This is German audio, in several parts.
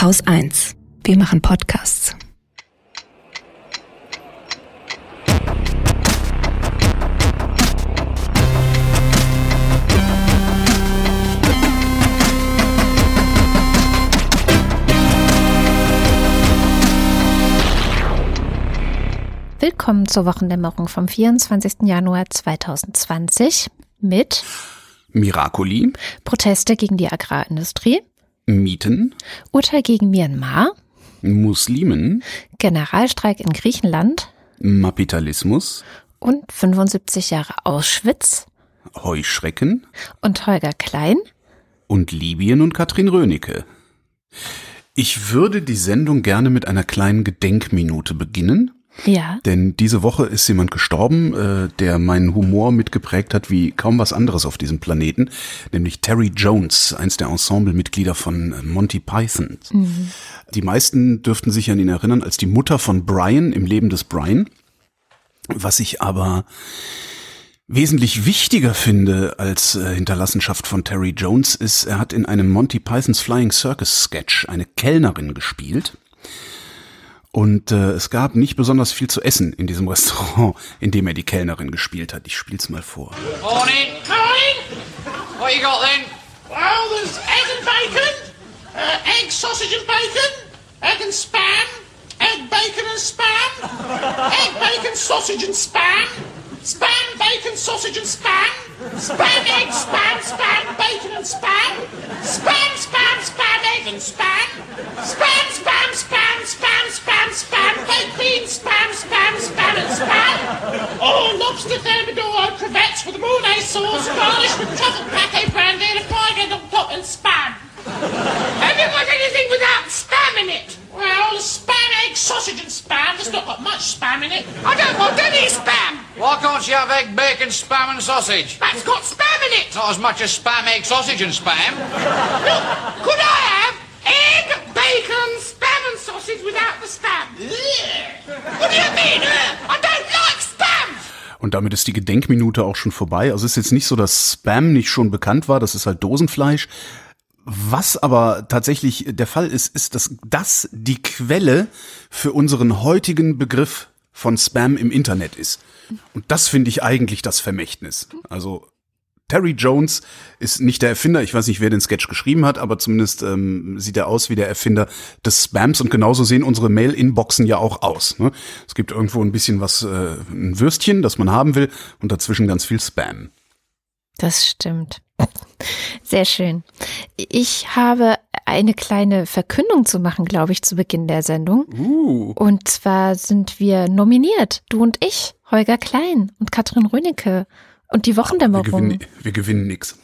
Haus 1. Wir machen Podcasts. Willkommen zur Wochendämmerung vom 24. Januar 2020 mit Miracoli, Proteste gegen die Agrarindustrie, Mieten, Urteil gegen Myanmar, Muslimen, Generalstreik in Griechenland. Mapitalismus, und 75 Jahre Auschwitz. Heuschrecken? Und Holger Klein. und Libyen und Katrin Rönecke. Ich würde die Sendung gerne mit einer kleinen Gedenkminute beginnen, Ja, denn diese Woche ist jemand gestorben, äh, der meinen Humor mitgeprägt hat wie kaum was anderes auf diesem Planeten, nämlich Terry Jones, eins der Ensemblemitglieder von äh, Monty Python. Die meisten dürften sich an ihn erinnern als die Mutter von Brian im Leben des Brian. Was ich aber wesentlich wichtiger finde als äh, Hinterlassenschaft von Terry Jones ist, er hat in einem Monty Pythons Flying Circus Sketch eine Kellnerin gespielt. Und äh, es gab nicht besonders viel zu essen in diesem Restaurant, in dem er die Kellnerin gespielt hat. Ich spiel's mal vor. Morning. Morning. What you got then? Well, there's egg and bacon, uh, egg, sausage and bacon, egg and spam, egg, bacon and spam, egg, bacon, sausage and spam, spam, bacon, sausage and spam, spam, egg, spam, spam, bacon and spam, spam, spam, spam, egg and spam, spam, spam, spam, spam, spam, spam, baked beans, spam, spam, spam and spam. Oh, lobster thermidor, crevettes with Mornay sauce, garnished with truffle pate brandy and a fried egg on top and spam. Have you got anything without spam in it? Well, spam, sausage and spam. There's not got much spam in it. I don't want any spam. Why can't you have egg, bacon, spam and sausage? That's got spam in it. Not as much as spam, egg, sausage and spam. Look, could I have egg, bacon, spam and sausage without the spam? What do you mean? I don't like spam. Und damit ist die Gedenkminute auch schon vorbei. Also es ist jetzt nicht so, dass Spam nicht schon bekannt war, das ist halt Dosenfleisch. Was aber tatsächlich der Fall ist, ist, dass das die Quelle für unseren heutigen Begriff von Spam im Internet ist. Und das finde ich eigentlich das Vermächtnis. Also Terry Jones ist nicht der Erfinder, ich weiß nicht, wer den Sketch geschrieben hat, aber zumindest ähm, sieht er aus wie der Erfinder des Spams und genauso sehen unsere Mail-Inboxen ja auch aus. Ne? Es gibt irgendwo ein bisschen was, äh, ein Würstchen, das man haben will und dazwischen ganz viel Spam. das stimmt. Sehr schön. Ich habe eine kleine Verkündung zu machen, glaube ich, zu Beginn der Sendung. Uh. Und zwar sind wir nominiert, du und ich, Holger Klein und Katrin Rönecke. Und die Wir Wochendämmerung. gewinnen, wir gewinnen nix.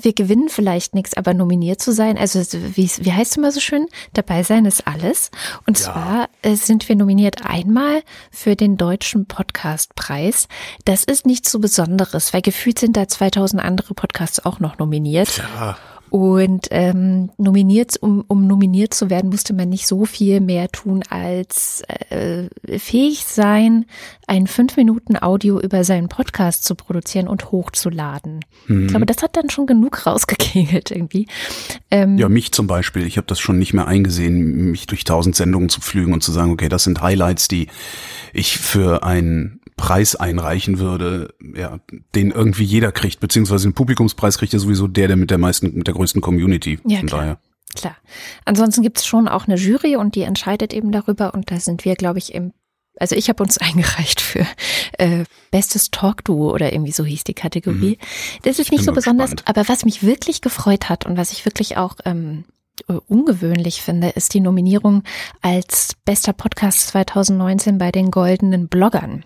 Wir gewinnen vielleicht nichts, aber nominiert zu sein, also wie, wie heißt es immer so schön, dabei sein ist alles. Und Ja. zwar äh, sind wir nominiert einmal für den Deutschen Podcastpreis. Das ist nichts so Besonderes, weil gefühlt sind da 2000 andere Podcasts auch noch nominiert. Ja, Und ähm, nominiert, um, um nominiert zu werden, musste man nicht so viel mehr tun, als äh, fähig sein, ein fünf Minuten Audio über seinen Podcast zu produzieren und hochzuladen. Ich glaube, das hat dann schon genug rausgekegelt irgendwie. Ähm, ja, mich zum Beispiel. Ich habe das schon nicht mehr eingesehen, mich durch tausend Sendungen zu pflügen und zu sagen, okay, das sind Highlights, die ich für einen Preis einreichen würde, ja, den irgendwie jeder kriegt, beziehungsweise den Publikumspreis kriegt ja sowieso der, der mit der meisten, mit der größten Community. Ja, Von klar. daher. Klar. Ansonsten gibt's schon auch eine Jury und die entscheidet eben darüber und da sind wir, glaube ich, im also ich habe uns eingereicht für äh, bestes Talk-Duo oder irgendwie so hieß die Kategorie. Das ist nicht so besonders, gespannt. aber was mich wirklich gefreut hat und was ich wirklich auch ähm, äh, ungewöhnlich finde, ist die Nominierung als bester Podcast 2019 bei den goldenen Bloggern.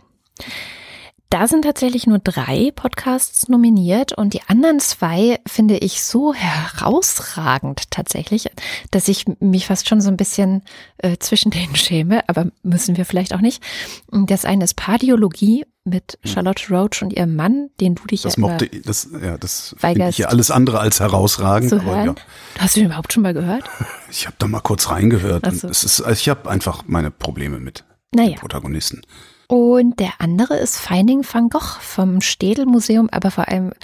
Da sind tatsächlich nur drei Podcasts nominiert und die anderen zwei finde ich so herausragend tatsächlich, dass ich mich fast schon so ein bisschen äh, zwischen denen schäme, aber müssen wir vielleicht auch nicht. Das eine ist Pardiologie mit Charlotte Roach und ihrem Mann, den du dich Das ja mochte, das, ja, das finde ich ja alles andere als herausragend. zu hören. ja, Hast du den überhaupt schon mal gehört? ich habe da mal kurz reingehört. So. es ist, also ich habe einfach meine Probleme mit Naja. den Protagonisten. Und der andere ist Finding Van Gogh vom Städel Museum, aber vor allem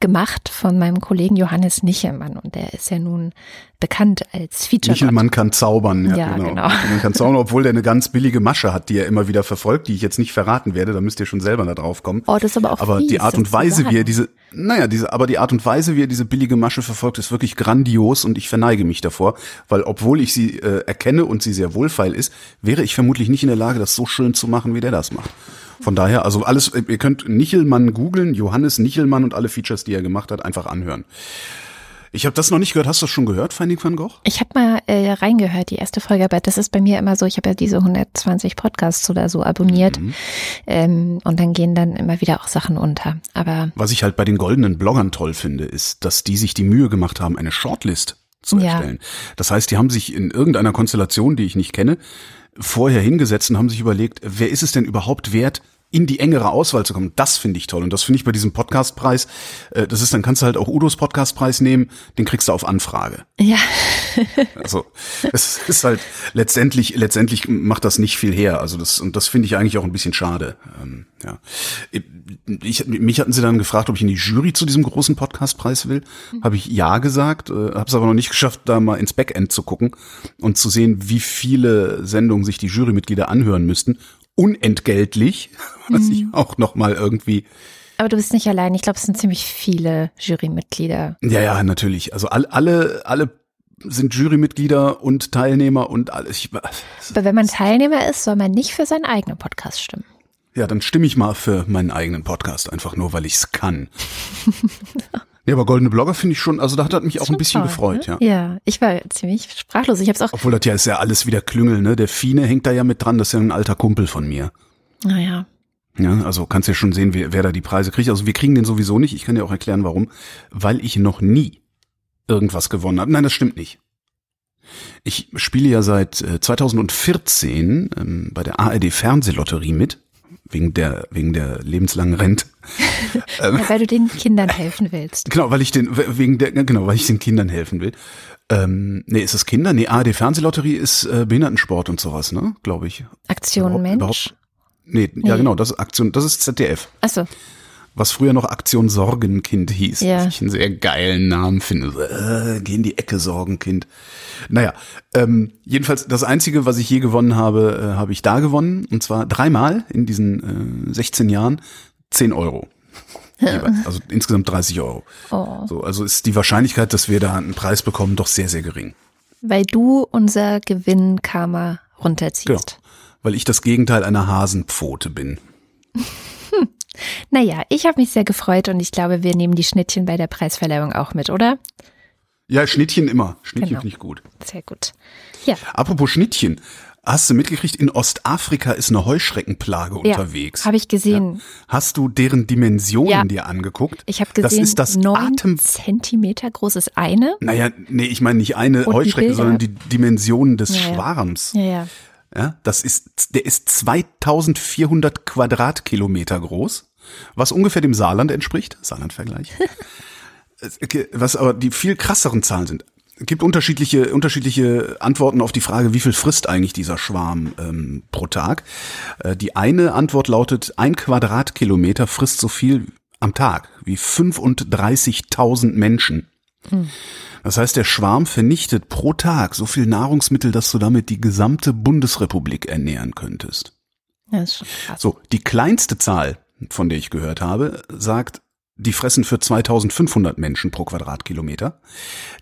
gemacht von meinem Kollegen Johannes Nichelmann und der ist ja nun bekannt als Feature. Michelmann kann zaubern, ja, Ja, genau. genau. Man kann zaubern, obwohl der eine ganz billige Masche hat, die er immer wieder verfolgt, die ich jetzt nicht verraten werde, da müsst ihr schon selber da drauf kommen. Oh, das ist aber auch Aber fies, die Art und Weise, wie er diese, naja, diese, aber die Art und Weise, wie er diese billige Masche verfolgt, ist wirklich grandios und ich verneige mich davor, weil obwohl ich sie äh, erkenne und sie sehr wohlfeil ist, wäre ich vermutlich nicht in der Lage, das so schön zu machen, wie der das macht. Von daher, also alles, ihr könnt Nichelmann googeln, Johannes Nichelmann und alle Features, die er gemacht hat, einfach anhören. Ich habe das noch nicht gehört. Hast du das schon gehört, Finding van Gogh? Ich habe mal äh, reingehört, die erste Folge, aber das ist bei mir immer so, ich habe ja diese 120 Podcasts oder so abonniert Mhm. ähm, und dann gehen dann immer wieder auch Sachen unter. Aber Was ich halt bei den goldenen Bloggern toll finde, ist, dass die sich die Mühe gemacht haben, eine Shortlist zu Ja. erstellen. Das heißt, die haben sich in irgendeiner Konstellation, die ich nicht kenne, vorher hingesetzt und haben sich überlegt, wer ist es denn überhaupt wert, in die engere Auswahl zu kommen. Das finde ich toll. Und das finde ich bei diesem Podcastpreis, äh, das ist, dann kannst du halt auch Udos Podcastpreis nehmen, den kriegst du auf Anfrage. ja, Also es ist halt letztendlich letztendlich macht das nicht viel her. Also das und das finde ich eigentlich auch ein bisschen schade. Ähm, ja, ich, mich hatten sie dann gefragt, ob ich in die Jury zu diesem großen Podcastpreis will. Habe ich ja gesagt, äh, habe es aber noch nicht geschafft, da mal ins Backend zu gucken und zu sehen, wie viele Sendungen sich die Jurymitglieder anhören müssten, unentgeltlich, was ich auch noch mal irgendwie aber du bist nicht allein. Ich glaube, es sind ziemlich viele Jurymitglieder. Ja, ja, natürlich. Also alle, alle, alle sind Jurymitglieder und Teilnehmer und alles. Ich, Aber wenn man Teilnehmer ist, soll man nicht für seinen eigenen Podcast stimmen. ja, dann stimme ich mal für meinen eigenen Podcast, einfach nur, weil ich es kann. ja, aber Goldene Blogger finde ich schon, also da hat er mich auch ein bisschen Toll, gefreut, ne? ja. Ja, ich war ziemlich sprachlos. Ich habe es auch, Obwohl das ja ist ja alles wieder Klüngel, ne? Der Fine hängt da ja mit dran, das ist ja ein alter Kumpel von mir. naja, Ja, also kannst ja schon sehen, wer, wer da die Preise kriegt. Also wir kriegen den sowieso nicht. Ich kann dir auch erklären, warum. Weil ich noch nie irgendwas gewonnen habe. Nein, das stimmt nicht. Ich spiele ja seit äh, 2014 ähm, bei der ARD Fernsehlotterie mit. Wegen der, wegen der lebenslangen Rente. ja, weil du den Kindern helfen willst. Genau, weil ich den, wegen der, genau, weil ich den Kindern helfen will. Ähm, nee, ist es Kinder? Nee, ARD Fernsehlotterie ist äh, Behindertensport und sowas, ne? Glaube ich. Aktion Überhaupt- Mensch. überhaupt- Nee, ja Nee. genau, das ist Aktion, das ist ZDF. Achso, was früher noch Aktion Sorgenkind hieß. Ja. Was ich einen sehr geilen Namen finde. So, äh, geh in die Ecke, Sorgenkind. Naja, ähm, jedenfalls das Einzige, was ich je gewonnen habe, äh, habe ich da gewonnen. Und zwar dreimal in diesen äh, 16 Jahren 10 Euro. Also insgesamt 30 Euro. oh. So, also ist die Wahrscheinlichkeit, dass wir da einen Preis bekommen, doch sehr, sehr gering. weil du unser Gewinnkarma runterziehst. Genau. Weil ich das Gegenteil einer Hasenpfote bin. Naja, ich habe mich sehr gefreut und ich glaube, wir nehmen die Schnittchen bei der Preisverleihung auch mit, oder? Ja, Schnittchen immer. Schnittchen Genau. finde ich gut. Sehr gut. Ja, Apropos Schnittchen. Hast du mitgekriegt, in Ostafrika ist eine Heuschreckenplage unterwegs. habe ich gesehen. Hast du deren Dimensionen Ja. dir angeguckt? Ich habe gesehen, das ist das neun Atem. Zentimeter großes eine. Naja, nee, ich meine nicht eine Und die Heuschrecke, Bilder. sondern die Dimensionen des Ja, ja. Schwarms. Ja, ja. Ja, das ist, der ist 2400 Quadratkilometer groß, was ungefähr dem Saarland entspricht. Saarland-Vergleich. Was aber die viel krasseren Zahlen sind. Es gibt unterschiedliche, unterschiedliche Antworten auf die Frage, wie viel frisst eigentlich dieser Schwarm ähm, pro Tag. Äh, die eine Antwort lautet, ein Quadratkilometer frisst so viel am Tag wie 35.000 Menschen. Das heißt, der Schwarm vernichtet pro Tag so viel Nahrungsmittel, dass du damit die gesamte Bundesrepublik ernähren könntest. So, die kleinste Zahl, von der ich gehört habe, sagt, die fressen für 2500 Menschen pro Quadratkilometer.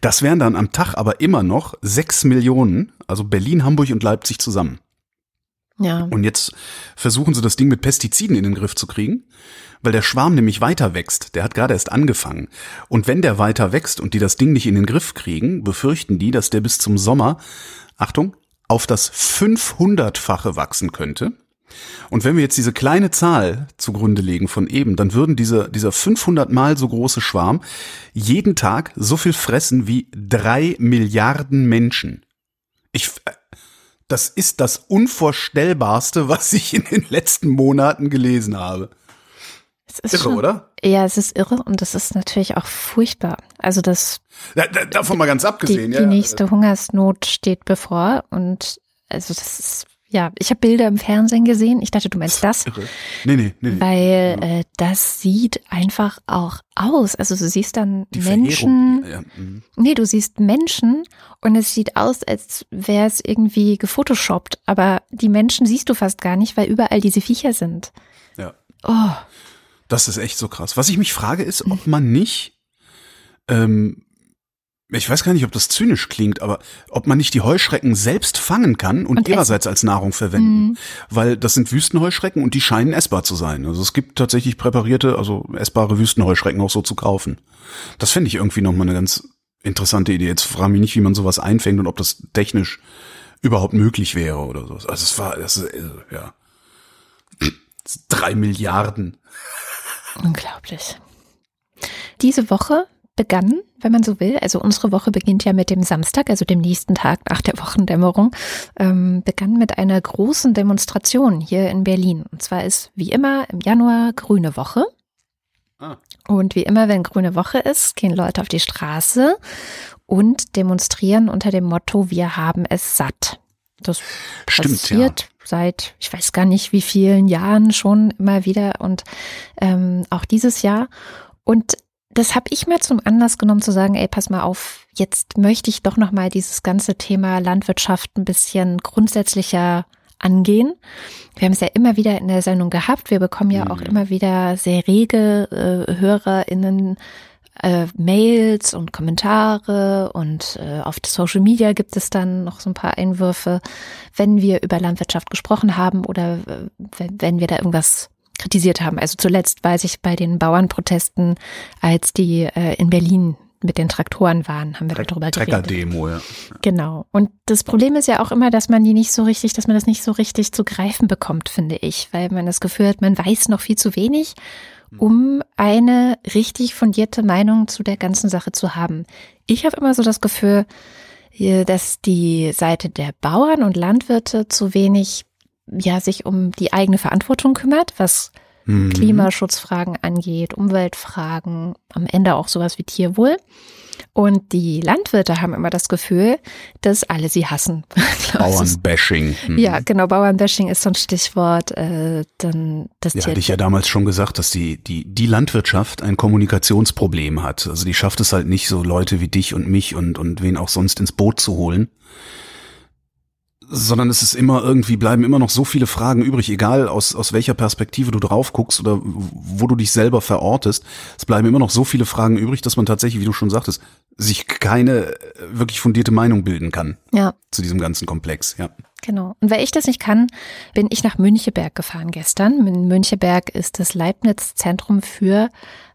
Das wären dann am Tag aber immer noch 6 Millionen, also Berlin, Hamburg und Leipzig zusammen. Ja. Und jetzt versuchen sie das Ding mit Pestiziden in den Griff zu kriegen, weil der Schwarm nämlich weiter wächst. Der hat gerade erst angefangen. Und wenn der weiter wächst und die das Ding nicht in den Griff kriegen, befürchten die, dass der bis zum Sommer, Achtung, auf das 500-fache wachsen könnte. Und wenn wir jetzt diese kleine Zahl zugrunde legen von eben, dann würden diese, dieser 500 mal so große Schwarm jeden Tag so viel fressen wie drei Milliarden Menschen. Ich, das ist das Unvorstellbarste, was ich in den letzten Monaten gelesen habe. Es ist Irre, schon, oder? Ja, es ist irre und das ist natürlich auch furchtbar. Also das, Da, da, davon mal ganz die, abgesehen, die ja. nächste Hungersnot steht bevor und also das ist, Ja, ich habe Bilder im Fernsehen gesehen. Ich dachte, du meinst das. Irre. Nee, nee, nee. nee. Weil äh, das sieht einfach auch aus. Also du siehst dann Die Menschen. Ja, mhm. Nee, du siehst Menschen und es sieht aus, als wäre es irgendwie gefotoshoppt. Aber die Menschen siehst du fast gar nicht, weil überall diese Viecher sind. ja. Oh, Das ist echt so krass. Was ich mich frage, ist, ob man nicht, ähm, ich weiß gar nicht, ob das zynisch klingt, aber ob man nicht die Heuschrecken selbst fangen kann und, Und ihrerseits als Nahrung verwenden. Weil das sind Wüstenheuschrecken und die scheinen essbar zu sein. Also es gibt tatsächlich präparierte, also essbare Wüstenheuschrecken auch so zu kaufen. Das fände ich irgendwie nochmal eine ganz interessante Idee. Jetzt frage mich nicht, wie man sowas einfängt und ob das technisch überhaupt möglich wäre oder so. Also es war, das ist, äh, ja. Drei Milliarden. unglaublich. Diese Woche begann, wenn man so will, also unsere Woche beginnt ja mit dem Samstag, also dem nächsten Tag nach der Wochendämmerung, ähm, begann mit einer großen Demonstration hier in Berlin. Und zwar ist wie immer im Januar Grüne Woche. Ah. Und wie immer, wenn Grüne Woche ist, gehen Leute auf die Straße und demonstrieren unter dem Motto, wir haben es satt. Das Stimmt, passiert seit, ich weiß gar nicht wie vielen Jahren schon immer wieder und ähm, auch dieses Jahr. Und das habe ich mir zum Anlass genommen zu sagen, ey, pass mal auf, jetzt möchte ich doch noch mal dieses ganze Thema Landwirtschaft ein bisschen grundsätzlicher angehen. Wir haben es ja immer wieder in der Sendung gehabt. Wir bekommen ja auch immer wieder sehr rege äh, HörerInnen äh, Mails und Kommentare und äh, auf Social Media gibt es dann noch so ein paar Einwürfe, wenn wir über Landwirtschaft gesprochen haben oder äh, wenn wir da irgendwas kritisiert haben. Also zuletzt weiß ich bei den Bauernprotesten, als die äh, in Berlin mit den Traktoren waren, haben wir darüber geredet. Trecker-Demo, ja. Genau. Und das Problem ist ja auch immer, dass man die nicht so richtig, dass man das nicht so richtig zu greifen bekommt, finde ich, weil man das Gefühl hat, man weiß noch viel zu wenig, um eine richtig fundierte Meinung zu der ganzen Sache zu haben. Ich habe immer so das Gefühl, äh, dass die Seite der Bauern und Landwirte zu wenig ja sich um die eigene Verantwortung kümmert, was Mhm. Klimaschutzfragen angeht, Umweltfragen, am Ende auch sowas wie Tierwohl. Und die Landwirte haben immer das Gefühl, dass alle sie hassen. Bauernbashing. Mhm. Ja, genau, Bauernbashing ist so ein Stichwort. Äh, dann das Ja, Tier- hatte ich ja damals schon gesagt, dass die, die, die Landwirtschaft ein Kommunikationsproblem hat. Also die schafft es halt nicht, so Leute wie dich und mich und, und wen auch sonst ins Boot zu holen. Sondern es ist immer irgendwie, bleiben immer noch so viele Fragen übrig, egal aus, aus welcher Perspektive du drauf guckst oder wo du dich selber verortest. Es bleiben immer noch so viele Fragen übrig, dass man tatsächlich, wie du schon sagtest, sich keine äh, wirklich fundierte Meinung bilden kann ja, zu diesem ganzen Komplex. Ja. genau. Und weil ich das nicht kann, bin ich nach Müncheberg gefahren gestern. In Müncheberg ist das Leibniz-Zentrum für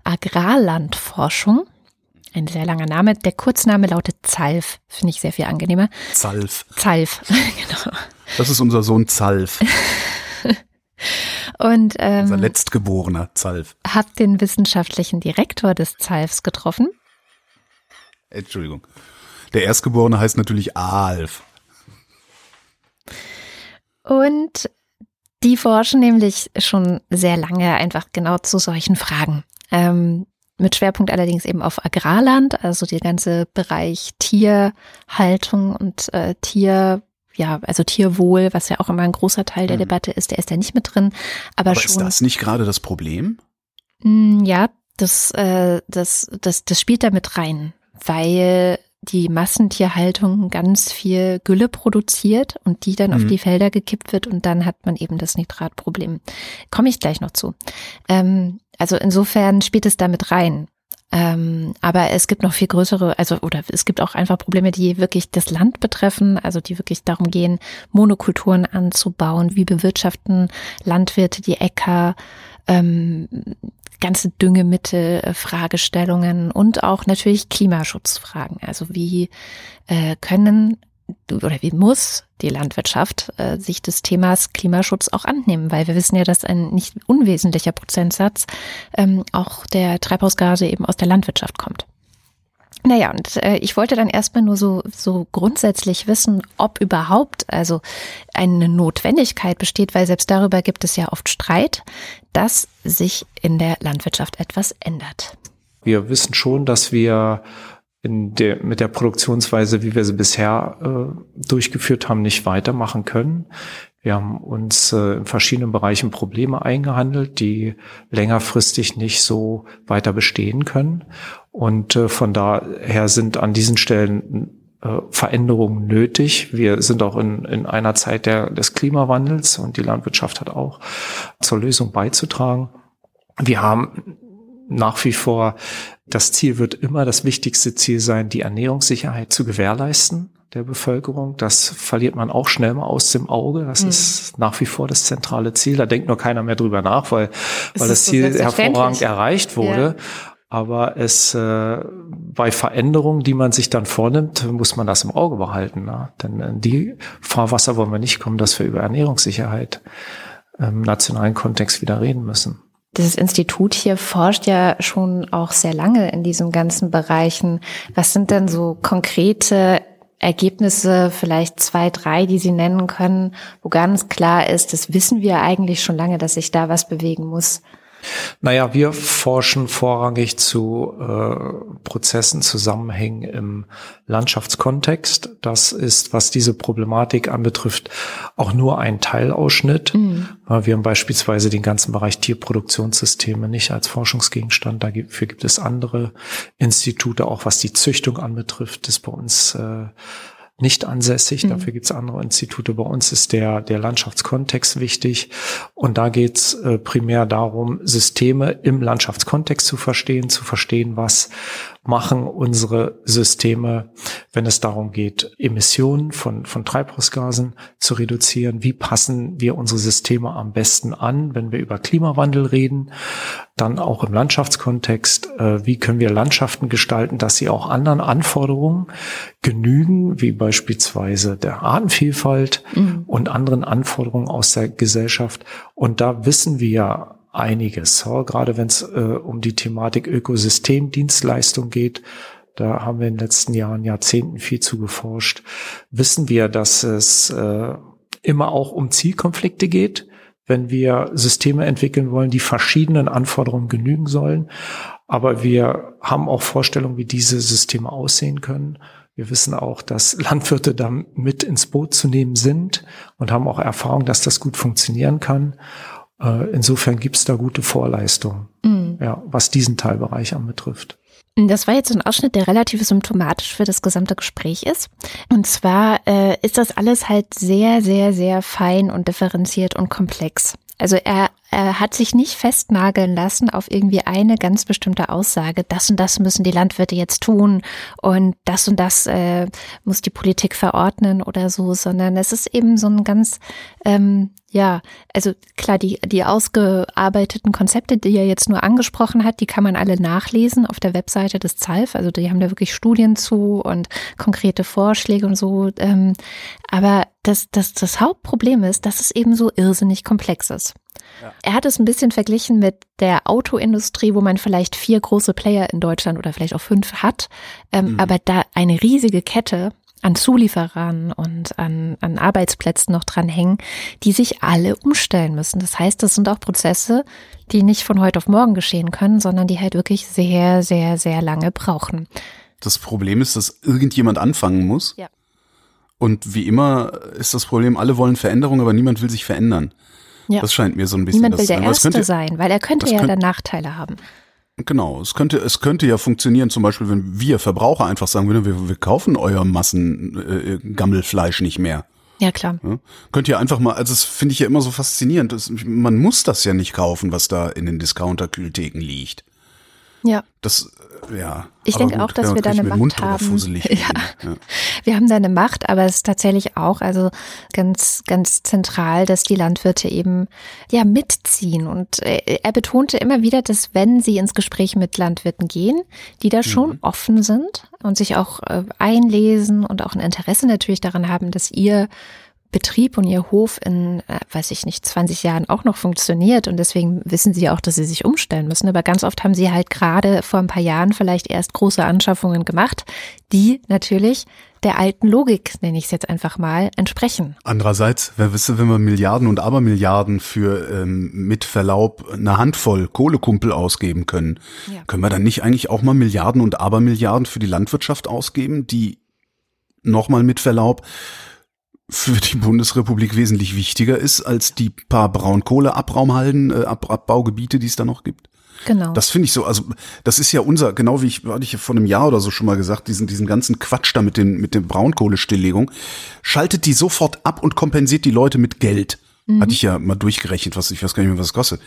Agrarlandforschung. Ein sehr langer Name. Der Kurzname lautet ZALF. Finde ich sehr viel angenehmer. Zalf. ZALF, genau. Das ist unser Sohn Zalf, Und unser ähm, letztgeborener Zalf. habe den wissenschaftlichen Direktor des ZALFs getroffen. Entschuldigung. Der Erstgeborene heißt natürlich Alf. Und die forschen nämlich schon sehr lange einfach genau zu solchen Fragen. Ähm, mit Schwerpunkt allerdings eben auf Agrarland, also der ganze Bereich Tierhaltung und äh, Tier, ja, also Tierwohl, was ja auch immer ein großer Teil der Mhm. Debatte ist, der ist da nicht mit drin. Aber, Aber schon. ist das nicht gerade das Problem? Mm, Ja, das, äh, das, das, das spielt da mit rein, weil die Massentierhaltung ganz viel Gülle produziert und die dann auf Mhm. die Felder gekippt wird und dann hat man eben das Nitratproblem. Komme ich gleich noch zu. Ähm, also insofern spielt es da mit rein. Ähm, aber es gibt noch viel größere, also oder es gibt auch einfach Probleme, die wirklich das Land betreffen, also die wirklich darum gehen, Monokulturen anzubauen, wie bewirtschaften Landwirte die Äcker, ähm, ganze Düngemittel, Fragestellungen und auch natürlich Klimaschutzfragen. Also wie äh, können oder wie muss die Landwirtschaft äh, sich des Themas Klimaschutz auch annehmen, weil wir wissen ja, dass ein nicht unwesentlicher Prozentsatz ähm, auch der Treibhausgase eben aus der Landwirtschaft kommt. Naja, und äh, ich wollte dann erstmal nur so, so grundsätzlich wissen, ob überhaupt also eine Notwendigkeit besteht, weil selbst darüber gibt es ja oft Streit, dass sich in der Landwirtschaft etwas ändert. Wir wissen schon, dass wir in der, mit der Produktionsweise, wie wir sie bisher äh, durchgeführt haben, nicht weitermachen können. Wir haben uns äh, in verschiedenen Bereichen Probleme eingehandelt, die längerfristig nicht so weiter bestehen können. Und äh, von daher sind an diesen Stellen äh, Veränderungen nötig. Wir sind auch in, in einer Zeit der, des Klimawandels und die Landwirtschaft hat auch zur Lösung beizutragen. Wir haben nach wie vor, das Ziel wird immer das wichtigste Ziel sein, die Ernährungssicherheit zu gewährleisten der Bevölkerung. Das verliert man auch schnell mal aus dem Auge. Das mhm. ist nach wie vor das zentrale Ziel. Da denkt nur keiner mehr drüber nach, weil, weil das Ziel so hervorragend erreicht wurde. Ja. Aber es äh, bei Veränderungen, die man sich dann vornimmt, muss man das im Auge behalten. Ne? Denn in die Fahrwasser wollen wir nicht kommen, dass wir über Ernährungssicherheit im nationalen Kontext wieder reden müssen. Dieses Institut hier forscht ja schon auch sehr lange in diesen ganzen Bereichen. Was sind denn so konkrete Ergebnisse, vielleicht zwei, drei, die Sie nennen können, wo ganz klar ist, das wissen wir eigentlich schon lange, dass sich da was bewegen muss? Naja, wir forschen vorrangig zu äh, Prozessen, Zusammenhängen im Landschaftskontext. Das ist, was diese Problematik anbetrifft, auch nur ein Teilausschnitt. Mhm. Wir haben beispielsweise den ganzen Bereich Tierproduktionssysteme nicht als Forschungsgegenstand. Dafür gibt es andere Institute, auch was die Züchtung anbetrifft, ist bei uns äh, nicht ansässig. Mhm. Dafür gibt es andere Institute. Bei uns ist der, der Landschaftskontext wichtig. Und da geht es äh, primär darum, Systeme im Landschaftskontext zu verstehen, zu verstehen, was machen unsere Systeme, wenn es darum geht, Emissionen von, von Treibhausgasen zu reduzieren. Wie passen wir unsere Systeme am besten an, wenn wir über Klimawandel reden? Dann auch im Landschaftskontext, äh, wie können wir Landschaften gestalten, dass sie auch anderen Anforderungen genügen, wie beispielsweise der Artenvielfalt mhm. und anderen Anforderungen aus der Gesellschaft. Und da wissen wir einiges, gerade wenn es äh, um die Thematik Ökosystemdienstleistung geht. Da haben wir in den letzten Jahren, Jahrzehnten viel zu geforscht. Wissen wir, dass es äh, immer auch um Zielkonflikte geht, wenn wir Systeme entwickeln wollen, die verschiedenen Anforderungen genügen sollen. Aber wir haben auch Vorstellungen, wie diese Systeme aussehen können. Wir wissen auch, dass Landwirte da mit ins Boot zu nehmen sind und haben auch Erfahrung, dass das gut funktionieren kann. Äh, insofern gibt es da gute Vorleistungen, mhm. ja, was diesen Teilbereich anbetrifft. Das war jetzt ein Ausschnitt, der relativ symptomatisch für das gesamte Gespräch ist. Und zwar äh, ist das alles halt sehr, sehr, sehr fein und differenziert und komplex. Also er, er hat sich nicht festnageln lassen auf irgendwie eine ganz bestimmte Aussage, das und das müssen die Landwirte jetzt tun und das und das äh, muss die Politik verordnen oder so, sondern es ist eben so ein ganz ähm, ja, also klar, die, die ausgearbeiteten Konzepte, die er jetzt nur angesprochen hat, die kann man alle nachlesen auf der Webseite des ZALF. Also die haben da wirklich Studien zu und konkrete Vorschläge und so. Ähm, aber das, das, das Hauptproblem ist, dass es eben so irrsinnig komplex ist. Ja. Er hat es ein bisschen verglichen mit der Autoindustrie, wo man vielleicht vier große Player in Deutschland oder vielleicht auch fünf hat, ähm, mhm. aber da eine riesige Kette an Zulieferern und an, an Arbeitsplätzen noch dranhängen, die sich alle umstellen müssen. Das heißt, das sind auch Prozesse, die nicht von heute auf morgen geschehen können, sondern die halt wirklich sehr, sehr, sehr lange brauchen. Das Problem ist, dass irgendjemand anfangen muss. Ja. Und wie immer ist das Problem, alle wollen Veränderung, aber niemand will sich verändern. Ja. Das scheint mir so ein bisschen Niemand will der Erste könnte, sein, weil er könnte ja dann Nachteile haben. Genau, es könnte, es könnte ja funktionieren, zum Beispiel, wenn wir Verbraucher einfach sagen würden, wir, wir kaufen euer Massengammelfleisch äh, nicht mehr. Ja, klar. Ja? Könnt ihr einfach mal, also das finde ich ja immer so faszinierend. Das, man muss das ja nicht kaufen, was da in den Discounter-Kühltheken liegt. Ja. Das, ja. Ich denke auch, dass wir da eine Macht haben. Ja. ja. Wir haben da eine Macht, aber es ist tatsächlich auch also ganz ganz zentral, dass die Landwirte eben ja mitziehen und äh, er betonte immer wieder, dass wenn sie ins Gespräch mit Landwirten gehen, die da schon mhm. offen sind und sich auch äh, einlesen und auch ein Interesse natürlich daran haben, dass ihr Betrieb und ihr Hof in, äh, weiß ich nicht, 20 Jahren auch noch funktioniert und deswegen wissen sie auch, dass sie sich umstellen müssen. Aber ganz oft haben sie halt gerade vor ein paar Jahren vielleicht erst große Anschaffungen gemacht, die natürlich der alten Logik, nenne ich es jetzt einfach mal, entsprechen. Andererseits, wer wisse, wenn wir Milliarden und Abermilliarden für ähm, mit Verlaub eine Handvoll Kohlekumpel ausgeben können, Ja. können wir dann nicht eigentlich auch mal Milliarden und Abermilliarden für die Landwirtschaft ausgeben, die nochmal mit Verlaub für die Bundesrepublik wesentlich wichtiger ist als die paar Braunkohleabraumhalden, äh, Ab Abbaugebiete, die es da noch gibt. Genau. Das finde ich so, also das ist ja unser, genau wie ich, hatte ich ja vor einem Jahr oder so schon mal gesagt, diesen, diesen ganzen Quatsch da mit den, mit der Braunkohlestilllegung, schaltet die sofort ab und kompensiert die Leute mit Geld. Hatte ich ja mal durchgerechnet, was, ich weiß gar nicht mehr, was es kostet.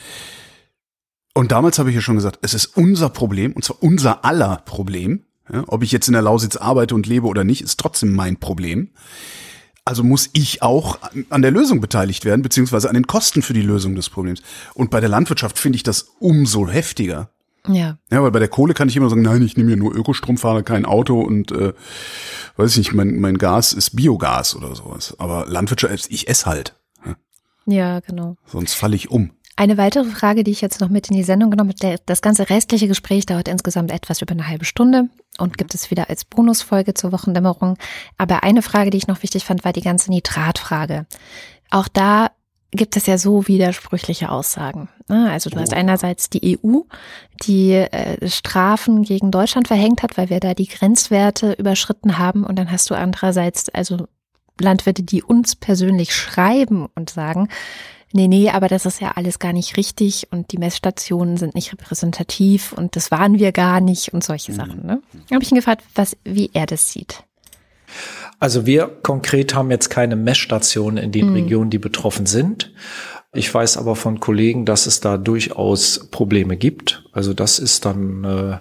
Und damals habe ich ja schon gesagt, es ist unser Problem, und zwar unser aller Problem. Ja, ob ich jetzt in der Lausitz arbeite und lebe oder nicht, ist trotzdem mein Problem. Also muss ich auch an der Lösung beteiligt werden, beziehungsweise an den Kosten für die Lösung des Problems. Und bei der Landwirtschaft finde ich das umso heftiger. ja. Ja, weil bei der Kohle kann ich immer sagen, nein, ich nehme ja nur Ökostrom, fahre kein Auto und äh, weiß ich nicht, mein, mein Gas ist Biogas oder sowas. Aber Landwirtschaft, ich esse halt. Ja, Ja, genau. sonst falle ich um. Eine weitere Frage, die ich jetzt noch mit in die Sendung genommen habe, das ganze restliche Gespräch dauert insgesamt etwas über eine halbe Stunde und gibt es wieder als Bonusfolge zur Wochendämmerung. Aber eine Frage, die ich noch wichtig fand, war die ganze Nitratfrage. Auch da gibt es ja so widersprüchliche Aussagen. ne? Also du hast einerseits die EU, die äh, Strafen gegen Deutschland verhängt hat, weil wir da die Grenzwerte überschritten haben. Und dann hast du andererseits also Landwirte, die uns persönlich schreiben und sagen, nee, nee, aber das ist ja alles gar nicht richtig und die Messstationen sind nicht repräsentativ und das waren wir gar nicht und solche Sachen. Ne? Da habe ich ihn gefragt, was, wie er das sieht. Also wir konkret haben jetzt keine Messstationen in den Mhm. Regionen, die betroffen sind. Ich weiß aber von Kollegen, dass es da durchaus Probleme gibt. Also das ist dann äh,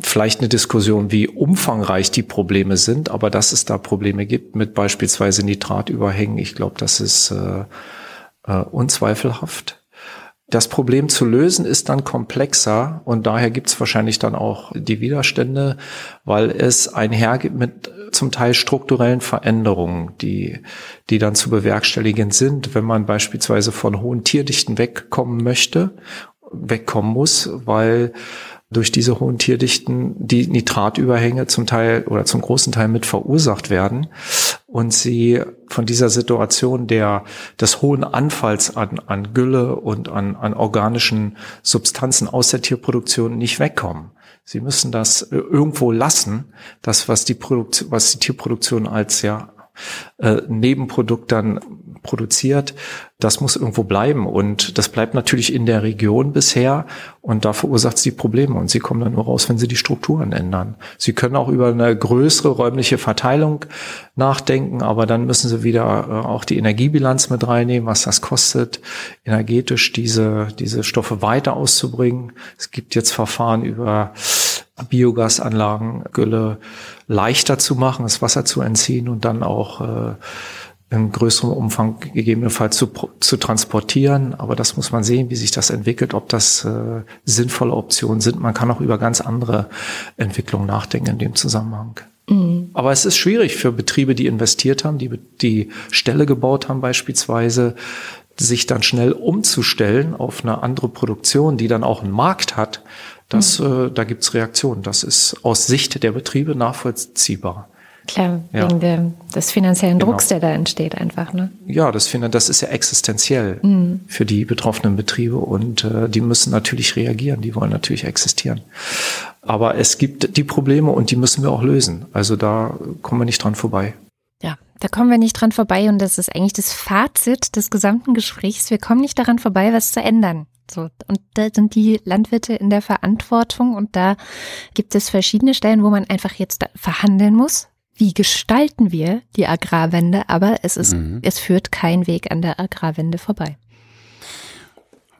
vielleicht eine Diskussion, wie umfangreich die Probleme sind, aber dass es da Probleme gibt mit beispielsweise Nitratüberhängen, ich glaube, das ist äh, äh, unzweifelhaft. Das Problem zu lösen ist dann komplexer und daher gibt es wahrscheinlich dann auch die Widerstände, weil es einhergeht mit zum Teil strukturellen Veränderungen, die, die dann zu bewerkstelligen sind, wenn man beispielsweise von hohen Tierdichten wegkommen möchte, wegkommen muss, weil durch diese hohen Tierdichten die Nitratüberhänge zum Teil oder zum großen Teil mit verursacht werden und sie von dieser Situation der, des hohen Anfalls an, an Gülle und an, an organischen Substanzen aus der Tierproduktion nicht wegkommen. Sie müssen das äh, irgendwo lassen, das, was die Produktion, was die Tierproduktion als ja äh, Nebenprodukt dann produziert, das muss irgendwo bleiben. Und das bleibt natürlich in der Region bisher und da verursacht sie Probleme. Und sie kommen dann nur raus, wenn sie die Strukturen ändern. Sie können auch über eine größere räumliche Verteilung nachdenken, aber dann müssen sie wieder äh, auch die Energiebilanz mit reinnehmen, was das kostet, energetisch diese, diese Stoffe weiter auszubringen. Es gibt jetzt Verfahren über Biogasanlagen, Gülle leichter zu machen, das Wasser zu entziehen und dann auch äh, in größerem Umfang gegebenenfalls zu, zu transportieren. Aber das muss man sehen, wie sich das entwickelt, ob das äh, sinnvolle Optionen sind. Man kann auch über ganz andere Entwicklungen nachdenken in dem Zusammenhang. Aber es ist schwierig für Betriebe, die investiert haben, die die Ställe gebaut haben beispielsweise, sich dann schnell umzustellen auf eine andere Produktion, die dann auch einen Markt hat. Das, äh, da gibt's Reaktionen. Das ist aus Sicht der Betriebe nachvollziehbar. Klar, Ja. wegen der, des finanziellen Genau. Drucks, der da entsteht einfach. Ne? Ja, das das ist ja existenziell für die betroffenen Betriebe und äh, die müssen natürlich reagieren, die wollen natürlich existieren. Aber es gibt die Probleme und die müssen wir auch lösen. Also da kommen wir nicht dran vorbei. Ja, da kommen wir nicht dran vorbei und das ist eigentlich das Fazit des gesamten Gesprächs. Wir kommen nicht daran vorbei, was zu ändern. So, und da sind die Landwirte in der Verantwortung und da gibt es verschiedene Stellen, wo man einfach jetzt verhandeln muss. Wie gestalten wir die Agrarwende? Aber es ist, es führt kein Weg an der Agrarwende vorbei.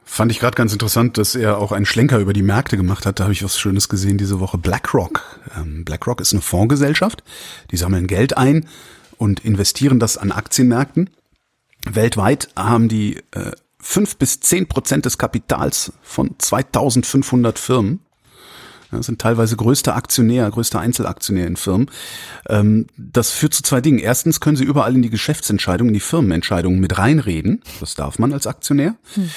Fand ich gerade ganz interessant, dass er auch einen Schlenker über die Märkte gemacht hat. Da habe ich was Schönes gesehen diese Woche. BlackRock. Ähm, BlackRock ist eine Fondsgesellschaft. Die sammeln Geld ein und investieren das an Aktienmärkten. Weltweit haben die äh, 5 bis 10 Prozent des Kapitals von 2500 Firmen. Ja, sind teilweise größter Aktionär, größter Einzelaktionär in Firmen. Ähm, das führt zu zwei Dingen. Erstens können sie überall in die Geschäftsentscheidungen, in die Firmenentscheidungen mit reinreden. Das darf man als Aktionär. Hm.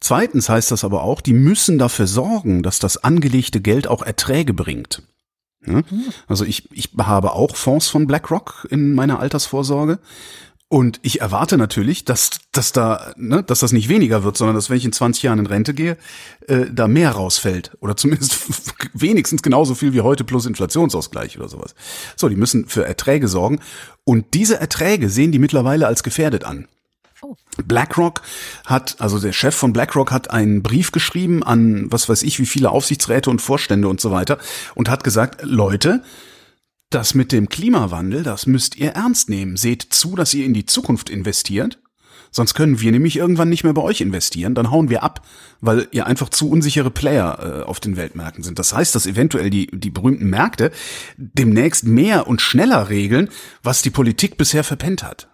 Zweitens heißt das aber auch, die müssen dafür sorgen, dass das angelegte Geld auch Erträge bringt. Ja? Also ich, ich habe auch Fonds von BlackRock in meiner Altersvorsorge. Und ich erwarte natürlich, dass, dass da, ne, dass das nicht weniger wird, sondern dass wenn ich in 20 Jahren in Rente gehe, äh, da mehr rausfällt. Oder zumindest wenigstens genauso viel wie heute plus Inflationsausgleich oder sowas. So, die müssen für Erträge sorgen. Und diese Erträge sehen die mittlerweile als gefährdet an. Oh. BlackRock hat, also der Chef von BlackRock hat einen Brief geschrieben an, was weiß ich, wie viele Aufsichtsräte und Vorstände und so weiter und hat gesagt, Leute, das mit dem Klimawandel, das müsst ihr ernst nehmen. Seht zu, dass ihr in die Zukunft investiert. Sonst können wir nämlich irgendwann nicht mehr bei euch investieren, dann hauen wir ab, weil ihr einfach zu unsichere Player äh, auf den Weltmärkten sind. Das heißt, dass eventuell die, die berühmten Märkte demnächst mehr und schneller regeln, was die Politik bisher verpennt hat.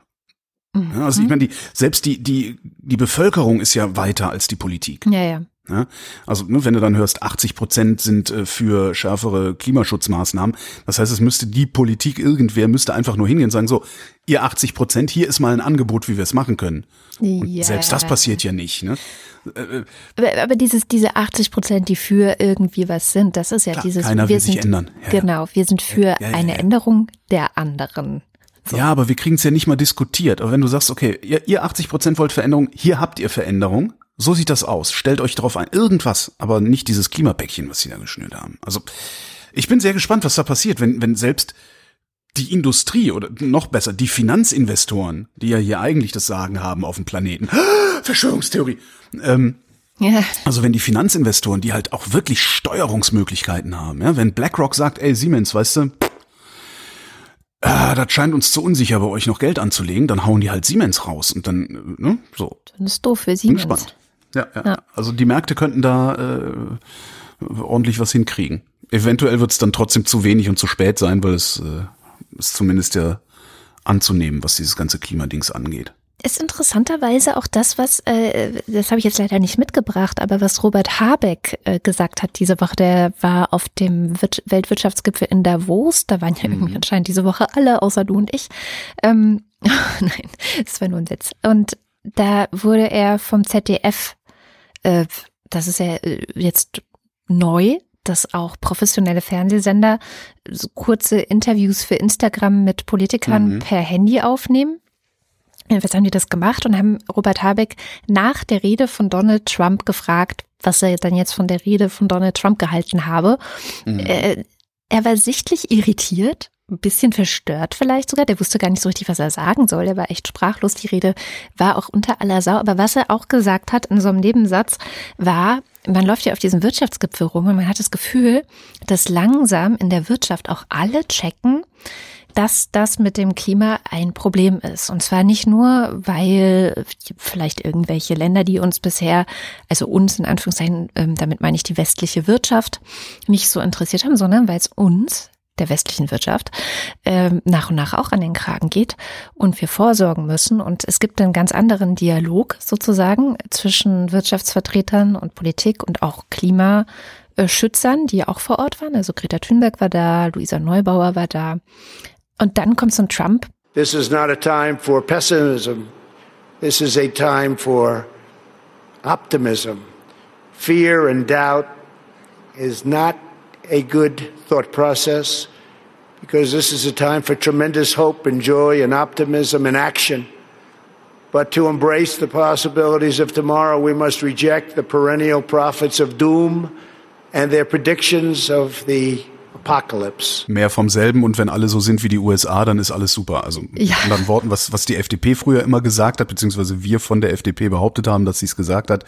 Mhm. also ich meine, die, selbst die, die, die Bevölkerung ist ja weiter als die Politik. Ja, ja. Ja, also ne, wenn du dann hörst, 80 Prozent sind äh, für schärfere Klimaschutzmaßnahmen, das heißt, es müsste die Politik, irgendwer müsste einfach nur hingehen und sagen, so, ihr 80 Prozent, hier ist mal ein Angebot, wie wir es machen können. Ja. selbst das passiert ja nicht. Ne? Äh, aber, aber dieses, diese 80 Prozent, die für irgendwie was sind, das ist ja Klar, dieses. Keiner wir will sind, sich ändern. Ja, genau, wir sind für eine Änderung der anderen. So. Ja, aber wir kriegen es ja nicht mal diskutiert. Aber wenn du sagst, okay, ihr, ihr 80 Prozent wollt Veränderung, hier habt ihr Veränderung. So sieht das aus. Stellt euch drauf ein. Irgendwas, aber nicht dieses Klimapäckchen, was sie da geschnürt haben. Also, ich bin sehr gespannt, was da passiert, wenn, wenn selbst die Industrie oder noch besser, die Finanzinvestoren, die ja hier eigentlich das Sagen haben auf dem Planeten. Verschwörungstheorie. Ähm, ja. Also wenn die Finanzinvestoren, die halt auch wirklich Steuerungsmöglichkeiten haben, ja, wenn BlackRock sagt, ey Siemens, weißt du, ah, das scheint uns zu unsicher, bei euch noch Geld anzulegen, dann hauen die halt Siemens raus und dann, äh, ne, so. Dann ist doof für Siemens. Spannend. Ja, ja, ja. Also die Märkte könnten da äh, ordentlich was hinkriegen. Eventuell wird es dann trotzdem zu wenig und zu spät sein, weil es äh, ist zumindest ja anzunehmen, was dieses ganze Klimadings angeht ist interessanterweise auch das, was, äh, das habe ich jetzt leider nicht mitgebracht, aber was Robert Habeck äh, gesagt hat diese Woche, der war auf dem Wir Weltwirtschaftsgipfel in Davos, da waren ja irgendwie mhm. anscheinend diese Woche alle, außer du und ich. Ähm, nein, das war nur ein Witz. Und da wurde er vom ZDF, äh, das ist ja äh, jetzt neu, dass auch professionelle Fernsehsender so kurze Interviews für Instagram mit Politikern mhm. per Handy aufnehmen was haben die das gemacht und haben Robert Habeck nach der Rede von Donald Trump gefragt, was er dann jetzt von der Rede von Donald Trump gehalten habe. Mhm. Äh, er war sichtlich irritiert, ein bisschen verstört vielleicht sogar. Der wusste gar nicht so richtig, was er sagen soll. Er war echt sprachlos. Die Rede war auch unter aller Sau. Aber was er auch gesagt hat in so einem Nebensatz war, man läuft ja auf diesem Wirtschaftsgipfel rum und man hat das Gefühl, dass langsam in der Wirtschaft auch alle checken, dass das mit dem Klima ein Problem ist. Und zwar nicht nur, weil vielleicht irgendwelche Länder, die uns bisher, also uns in Anführungszeichen, ähm, damit meine ich die westliche Wirtschaft, nicht so interessiert haben, sondern weil es uns der westlichen Wirtschaft ähm, nach und nach auch an den Kragen geht und wir vorsorgen müssen. Und es gibt einen ganz anderen Dialog sozusagen zwischen Wirtschaftsvertretern und Politik und auch Klimaschützern, die auch vor Ort waren. Also Greta Thunberg war da, Luisa Neubauer war da, Und dann kommt so ein Trump. This is not a time for pessimism. This is a time for optimism. Fear and doubt is not a good thought process because this is a time for tremendous hope and joy and optimism and action. But to embrace the possibilities of tomorrow, we must reject the perennial prophets of doom and their predictions of the Apocalypse. Mehr vom selben und wenn alle so sind wie die USA, dann ist alles super. Also ja. mit anderen Worten, was, was die FDP früher immer gesagt hat, beziehungsweise wir von der FDP behauptet haben, dass sie es gesagt hat.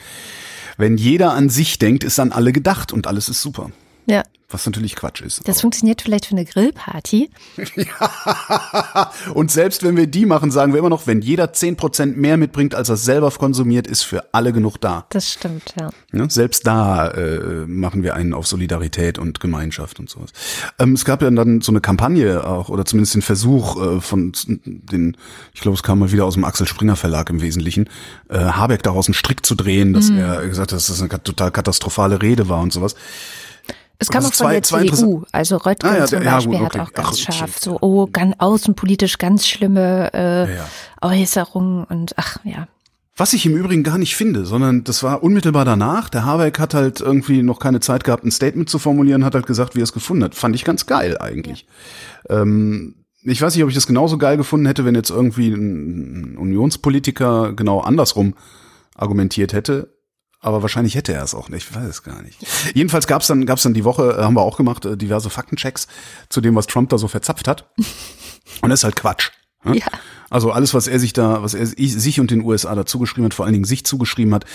Wenn jeder an sich denkt, ist an alle gedacht und alles ist super. Ja. Was natürlich Quatsch ist. Das funktioniert vielleicht für eine Grillparty. ja. Und selbst wenn wir die machen, sagen wir immer noch, wenn jeder zehn Prozent mehr mitbringt, als er selber konsumiert, ist für alle genug da. Das stimmt, ja. ja selbst da äh, machen wir einen auf Solidarität und Gemeinschaft und sowas. Ähm, es gab ja dann so eine Kampagne auch, oder zumindest den Versuch äh, von den, ich glaube, es kam mal wieder aus dem Axel Springer Verlag im Wesentlichen, äh, Habeck daraus einen Strick zu drehen, dass mhm. er gesagt hat, dass das eine total katastrophale Rede war und sowas. Es kam Also auch von zwei- der CDU. Also Röttgen Ah, ja, zum der- ja, Beispiel gut, hat okay. auch ganz Ach, scharf shit. so, oh, ganz außenpolitisch ganz schlimme äh, ja. Äußerungen und ach ja. Was ich im Übrigen gar nicht finde, sondern das war unmittelbar danach. Der Habeck hat halt irgendwie noch keine Zeit gehabt, ein Statement zu formulieren, hat halt gesagt, wie er es gefunden hat. Fand ich ganz geil eigentlich. Ähm, ich weiß nicht, ob ich das genauso geil gefunden hätte, wenn jetzt irgendwie ein Unionspolitiker genau andersrum argumentiert hätte. Aber wahrscheinlich hätte er es auch nicht. Ich weiß es gar nicht. Jedenfalls gab's dann, gab's dann die Woche, äh, haben wir auch gemacht, äh, diverse Faktenchecks zu dem, was Trump da so verzapft hat. Und das ist halt Quatsch. ne? Ja. Also alles, was er sich da, was er sich und den USA da zugeschrieben hat, vor allen Dingen sich zugeschrieben hat,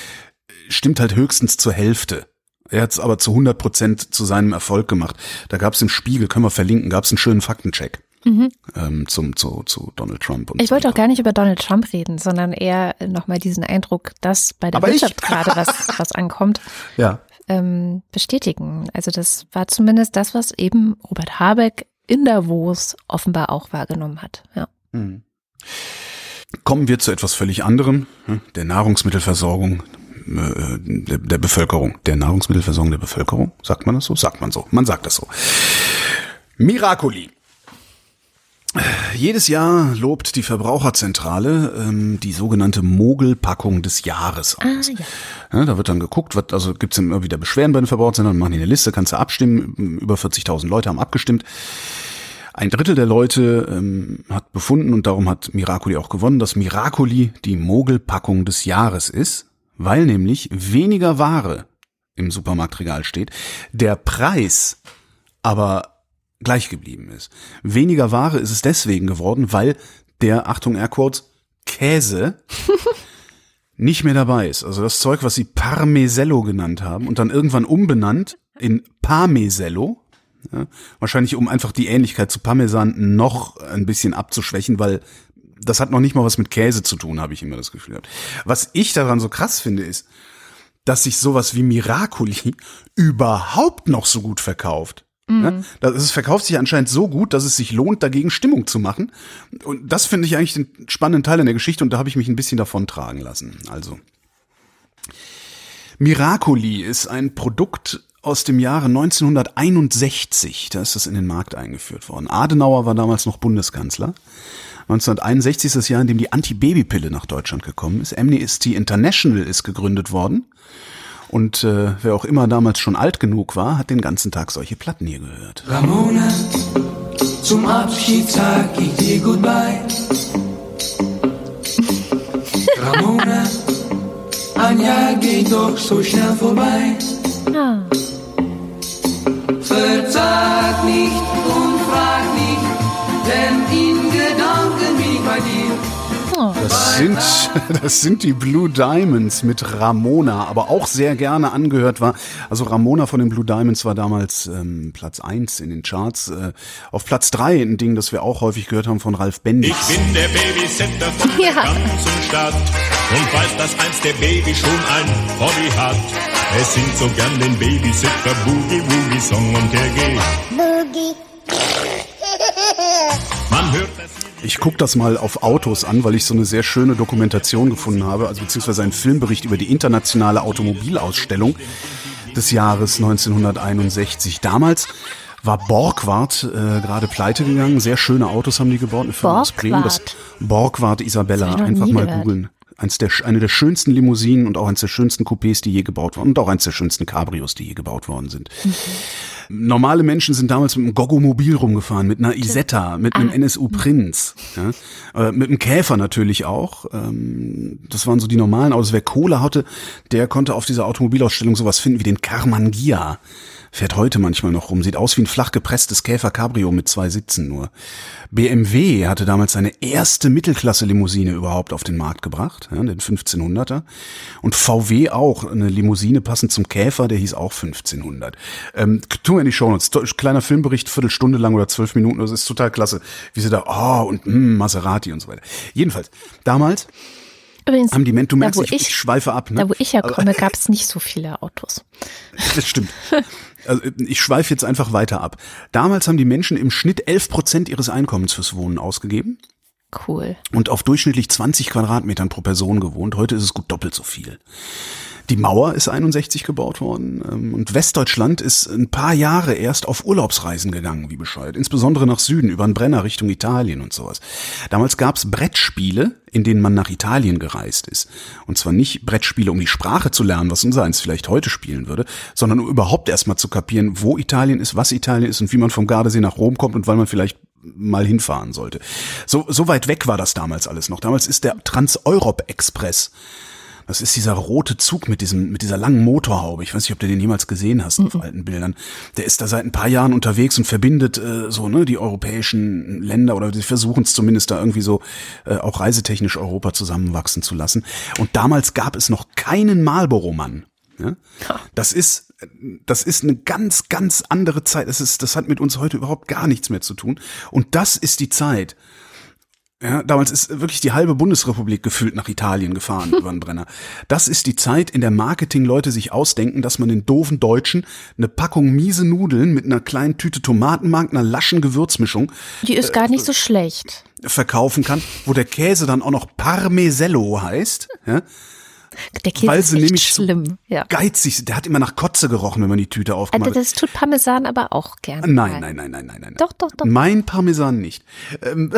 stimmt halt höchstens zur Hälfte. Er hat es aber zu 100 Prozent zu seinem Erfolg gemacht. Da gab es im Spiegel, können wir verlinken, gab es einen schönen Faktencheck ähm, zum zu, zu Donald Trump. Und Mhm. Ich wollte auch gar nicht über Donald Trump reden, sondern eher nochmal diesen Eindruck, dass bei der Aber ich- Wirtschaft gerade was, was ankommt, ja. ähm, bestätigen. Also das war zumindest das, was eben Robert Habeck in Davos offenbar auch wahrgenommen hat. Ja. Kommen wir zu etwas völlig anderem, der Nahrungsmittelversorgung äh, der, der Bevölkerung. Der Nahrungsmittelversorgung der Bevölkerung, sagt man das so? Sagt man so. Man sagt das so. Miracoli. Jedes Jahr lobt die Verbraucherzentrale ähm, die sogenannte Mogelpackung des Jahres Ah, aus. Ja, da wird dann geguckt, was, also gibt es immer wieder Beschwerden bei den Verbraucherzentralen, machen die eine Liste, kannst du abstimmen, über 40.000 Leute haben abgestimmt. Ein Drittel der Leute ähm, hat befunden, und darum hat Miracoli auch gewonnen, dass Miracoli die Mogelpackung des Jahres ist, weil nämlich weniger Ware im Supermarktregal steht, der Preis aber gleich geblieben ist. Weniger Ware ist es deswegen geworden, weil der, Achtung, Airquotes, Käse nicht mehr dabei ist. Also das Zeug, was sie Parmesello genannt haben und dann irgendwann umbenannt in Parmesello. Ja, wahrscheinlich um einfach die Ähnlichkeit zu Parmesan noch ein bisschen abzuschwächen, weil das hat noch nicht mal was mit Käse zu tun, habe ich immer das Gefühl gehabt. Was ich daran so krass finde, ist, dass sich sowas wie Miracoli überhaupt noch so gut verkauft. Ja, das, es verkauft sich anscheinend so gut, dass es sich lohnt, dagegen Stimmung zu machen. Und das finde ich eigentlich den spannenden Teil in der Geschichte und da habe ich mich ein bisschen davon tragen lassen. Also. Miracoli ist ein Produkt aus dem Jahre 1961. Da ist das in den Markt eingeführt worden. Adenauer war damals noch Bundeskanzler. 1961 ist das Jahr, in dem die Anti-Baby-Pille nach Deutschland gekommen ist. Amnesty International ist gegründet worden. Und äh, wer auch immer damals schon alt genug war, hat den ganzen Tag solche Platten hier gehört. Ramona, zum Abschied sag ich dir Goodbye. Ramona, ein Jahr geht doch so schnell vorbei. Ah. Verzag nicht Das sind, das sind die Blue Diamonds mit Ramona, aber auch sehr gerne angehört war. Also Ramona von den Blue Diamonds war damals ähm, Platz eins in den Charts. Äh, auf Platz drei ein Ding, das wir auch häufig gehört haben von Ralf Bendix. Ich bin der Babysitter von der Ja. ganzen Stadt und weiß, dass einst der Baby schon ein Hobby hat. Er singt so gern den Babysitter Boogie Woogie Song und der geht. Man hört das Ich gucke das mal auf Autos an, weil ich so eine sehr schöne Dokumentation gefunden habe, also beziehungsweise einen Filmbericht über die internationale Automobilausstellung des Jahres 1961. Damals war Borgward äh, gerade pleite gegangen. Sehr schöne Autos haben die gebaut. Eine Firma aus Bremen. Das Borgward Isabella. Das Einfach mal gehört. googeln. Eins der, eine der schönsten Limousinen und auch eines der schönsten Coupés, die je gebaut wurden. Und auch eines der schönsten Cabrios, die je gebaut worden sind. Normale Menschen sind damals mit einem Goggomobil rumgefahren, mit einer Isetta, mit einem NSU Prinz, ja? äh, mit einem Käfer natürlich auch. Ähm, das waren so die normalen Autos. Wer Kohle hatte, der konnte auf dieser Automobilausstellung sowas finden wie den Karmann Gia. Fährt heute manchmal noch rum, sieht aus wie ein flach gepresstes Käfer Cabrio mit zwei Sitzen nur. BMW hatte damals seine erste Mittelklasse-Limousine überhaupt auf den Markt gebracht, ja, den 1500er. Und VW auch, eine Limousine passend zum Käfer, der hieß auch 1500. Ähm, tun wir in die Show Notes. Kleiner Filmbericht, Viertelstunde lang oder zwölf Minuten, das ist total klasse, wie sie da, oh, und mm, Maserati und so weiter. Jedenfalls, damals Übrigens, haben die Menschen, du da, merkst, wo ich, ich, schweife ab. Ne? da wo ich Also- herkomme, gab es nicht so viele Autos. Das stimmt. Also ich schweife jetzt einfach weiter ab. Damals haben die Menschen im Schnitt 11 Prozent ihres Einkommens fürs Wohnen ausgegeben. Cool. und auf durchschnittlich 20 Quadratmetern pro Person gewohnt. Heute ist es gut doppelt so viel. Die Mauer ist 61 gebaut worden ähm, und Westdeutschland ist ein paar Jahre erst auf Urlaubsreisen gegangen, wie bescheuert. Insbesondere nach Süden, über den Brenner Richtung Italien und sowas. Damals gab's Brettspiele, in denen man nach Italien gereist ist. Und zwar nicht Brettspiele, um die Sprache zu lernen, was unser eins vielleicht heute spielen würde, sondern um überhaupt erstmal zu kapieren, wo Italien ist, was Italien ist und wie man vom Gardasee nach Rom kommt und weil man vielleicht mal hinfahren sollte. So, so weit weg war das damals alles noch. Damals ist der Trans-Europe Express. Das ist dieser rote Zug mit diesem, mit dieser langen Motorhaube. Ich weiß nicht, ob du den jemals gesehen hast auf alten Bildern. Der ist da seit ein paar Jahren unterwegs und verbindet äh, so ne die europäischen Länder oder sie versuchen es zumindest da irgendwie so äh, auch reisetechnisch Europa zusammenwachsen zu lassen. Und damals gab es noch keinen Marlboro-Mann. Ja? Das ist, das ist eine ganz, ganz andere Zeit. Das ist, das hat mit uns heute überhaupt gar nichts mehr zu tun. Und das ist die Zeit. Ja, damals ist wirklich die halbe Bundesrepublik gefühlt nach Italien gefahren über den Brenner. Das ist die Zeit, in der Marketingleute sich ausdenken, dass man den doofen Deutschen eine Packung miese Nudeln mit einer kleinen Tüte Tomatenmark, einer laschen Gewürzmischung Die ist gar nicht so schlecht. verkaufen kann, wo der Käse dann auch noch Parmesello heißt. Ja? Der Käse Weil ist sie echt nämlich so schlimm. Ja. geizig. Der hat immer nach Kotze gerochen, wenn man die Tüte Also aufgemacht hat. das tut Parmesan aber auch gerne. Nein, nein, nein, nein, nein, nein. Doch, doch, doch. Mein Parmesan nicht. Ähm,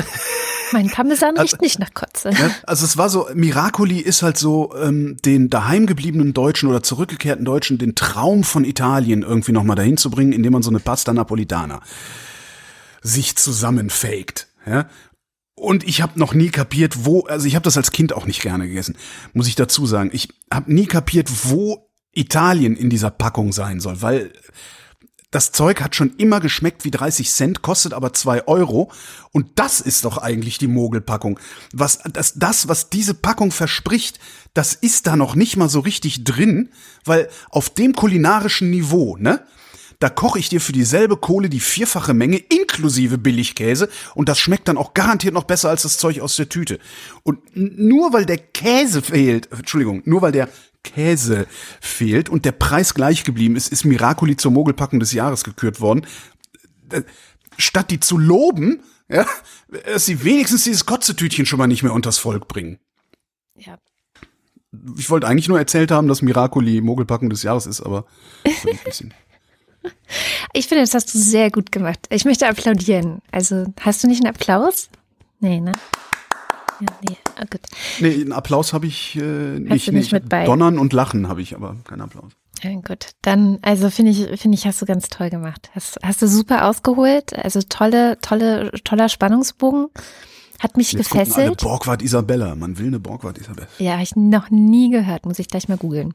Mein Parmesan riecht nicht nach Kotze. Also es war so, Miracoli ist halt so ähm, den daheimgebliebenen Deutschen oder zurückgekehrten Deutschen den Traum von Italien irgendwie nochmal dahin zu bringen, indem man so eine Pasta Napolitana sich zusammenfaked. Ja? Und ich habe noch nie kapiert, wo, also ich habe das als Kind auch nicht gerne gegessen, muss ich dazu sagen. Ich habe nie kapiert, wo Italien in dieser Packung sein soll, weil das Zeug hat schon immer geschmeckt wie 30 Cent, kostet aber zwei Euro. Und das ist doch eigentlich die Mogelpackung. Was, das, das, was diese Packung verspricht, das ist da noch nicht mal so richtig drin, weil auf dem kulinarischen Niveau, ne? Da koche ich dir für dieselbe Kohle die vierfache Menge inklusive Billigkäse und das schmeckt dann auch garantiert noch besser als das Zeug aus der Tüte. Und nur weil der Käse fehlt, Entschuldigung, nur weil der Käse fehlt und der Preis gleich geblieben ist, ist Miracoli zur Mogelpackung des Jahres gekürt worden. Äh, Statt die zu loben, ja, dass sie wenigstens dieses Kotzetütchen schon mal nicht mehr unters Volk bringen. Ja. Ich wollte eigentlich nur erzählt haben, dass Miracoli Mogelpackung des Jahres ist, aber so ein bisschen. Ich finde, das hast du sehr gut gemacht. Ich möchte applaudieren. Also, hast du nicht einen Applaus? Nee, ne? Ja, nee, ah, gut. Nee, einen Applaus habe ich äh, nicht. du nee, nicht ich- mit bei? Donnern und Lachen habe ich, aber keinen Applaus. Ja, gut. Dann, also finde ich, finde ich, hast du ganz toll gemacht. Hast, hast du super ausgeholt. Also tolle, tolle, toller Spannungsbogen. Hat mich Jetzt kommt eine gefesselt. Borgward Isabella. Man will eine Borgward Isabella. Ja, habe ich noch nie gehört. Muss ich gleich mal googeln.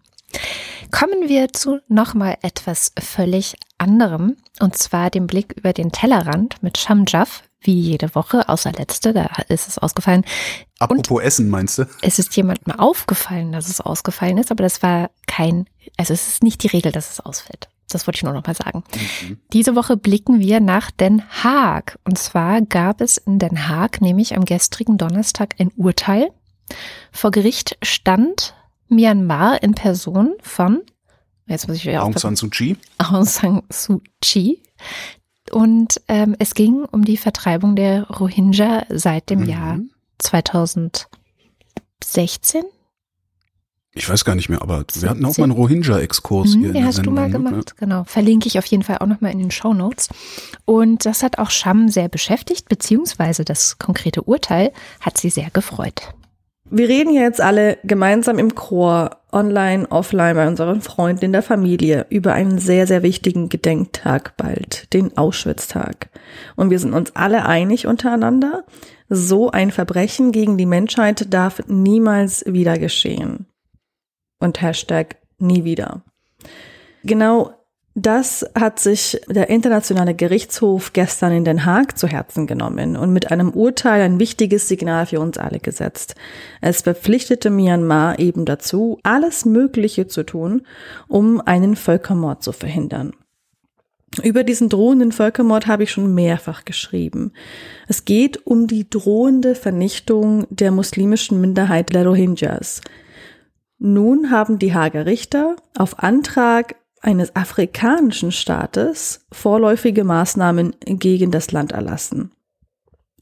Kommen wir zu nochmal etwas völlig anderem. Und zwar dem Blick über den Tellerrand mit Shamjaf. Wie jede Woche, außer letzte, da ist es ausgefallen. Apropos Essen, meinst du? Es ist jemandem aufgefallen, dass es ausgefallen ist, aber das war kein, also es ist nicht die Regel, dass es ausfällt. Das wollte ich nur noch mal sagen. Diese Woche blicken wir nach Den Haag. Und zwar gab es in Den Haag nämlich am gestrigen Donnerstag ein Urteil. Vor Gericht stand Myanmar in Person von, jetzt muss ich wieder Aung San Suu Kyi. Aung San Suu Kyi. Und ähm, es ging um die Vertreibung der Rohingya seit dem Mhm. Jahr 2016. Ich weiß gar nicht mehr, aber wir hatten auch mal einen Rohingya-Exkurs Mhm, hier. den hast du Sendung, mal ne? gemacht, genau. Verlinke ich auf jeden Fall auch nochmal in den Show Notes. Und das hat auch Sham sehr beschäftigt, beziehungsweise das konkrete Urteil hat sie sehr gefreut. Wir reden ja jetzt alle gemeinsam im Chor, online, offline, bei unseren Freunden in der Familie über einen sehr, sehr wichtigen Gedenktag bald, den Auschwitz-Tag. Und wir sind uns alle einig untereinander, so ein Verbrechen gegen die Menschheit darf niemals wieder geschehen. Und Hashtag nie wieder. Genau das hat sich der Internationale Gerichtshof gestern in Den Haag zu Herzen genommen und mit einem Urteil ein wichtiges Signal für uns alle gesetzt. Es verpflichtete Myanmar eben dazu, alles Mögliche zu tun, um einen Völkermord zu verhindern. Über diesen drohenden Völkermord habe ich schon mehrfach geschrieben. Es geht um die drohende Vernichtung der muslimischen Minderheit der Rohingyas. Nun haben die Hager Richter auf Antrag eines afrikanischen Staates vorläufige Maßnahmen gegen das Land erlassen.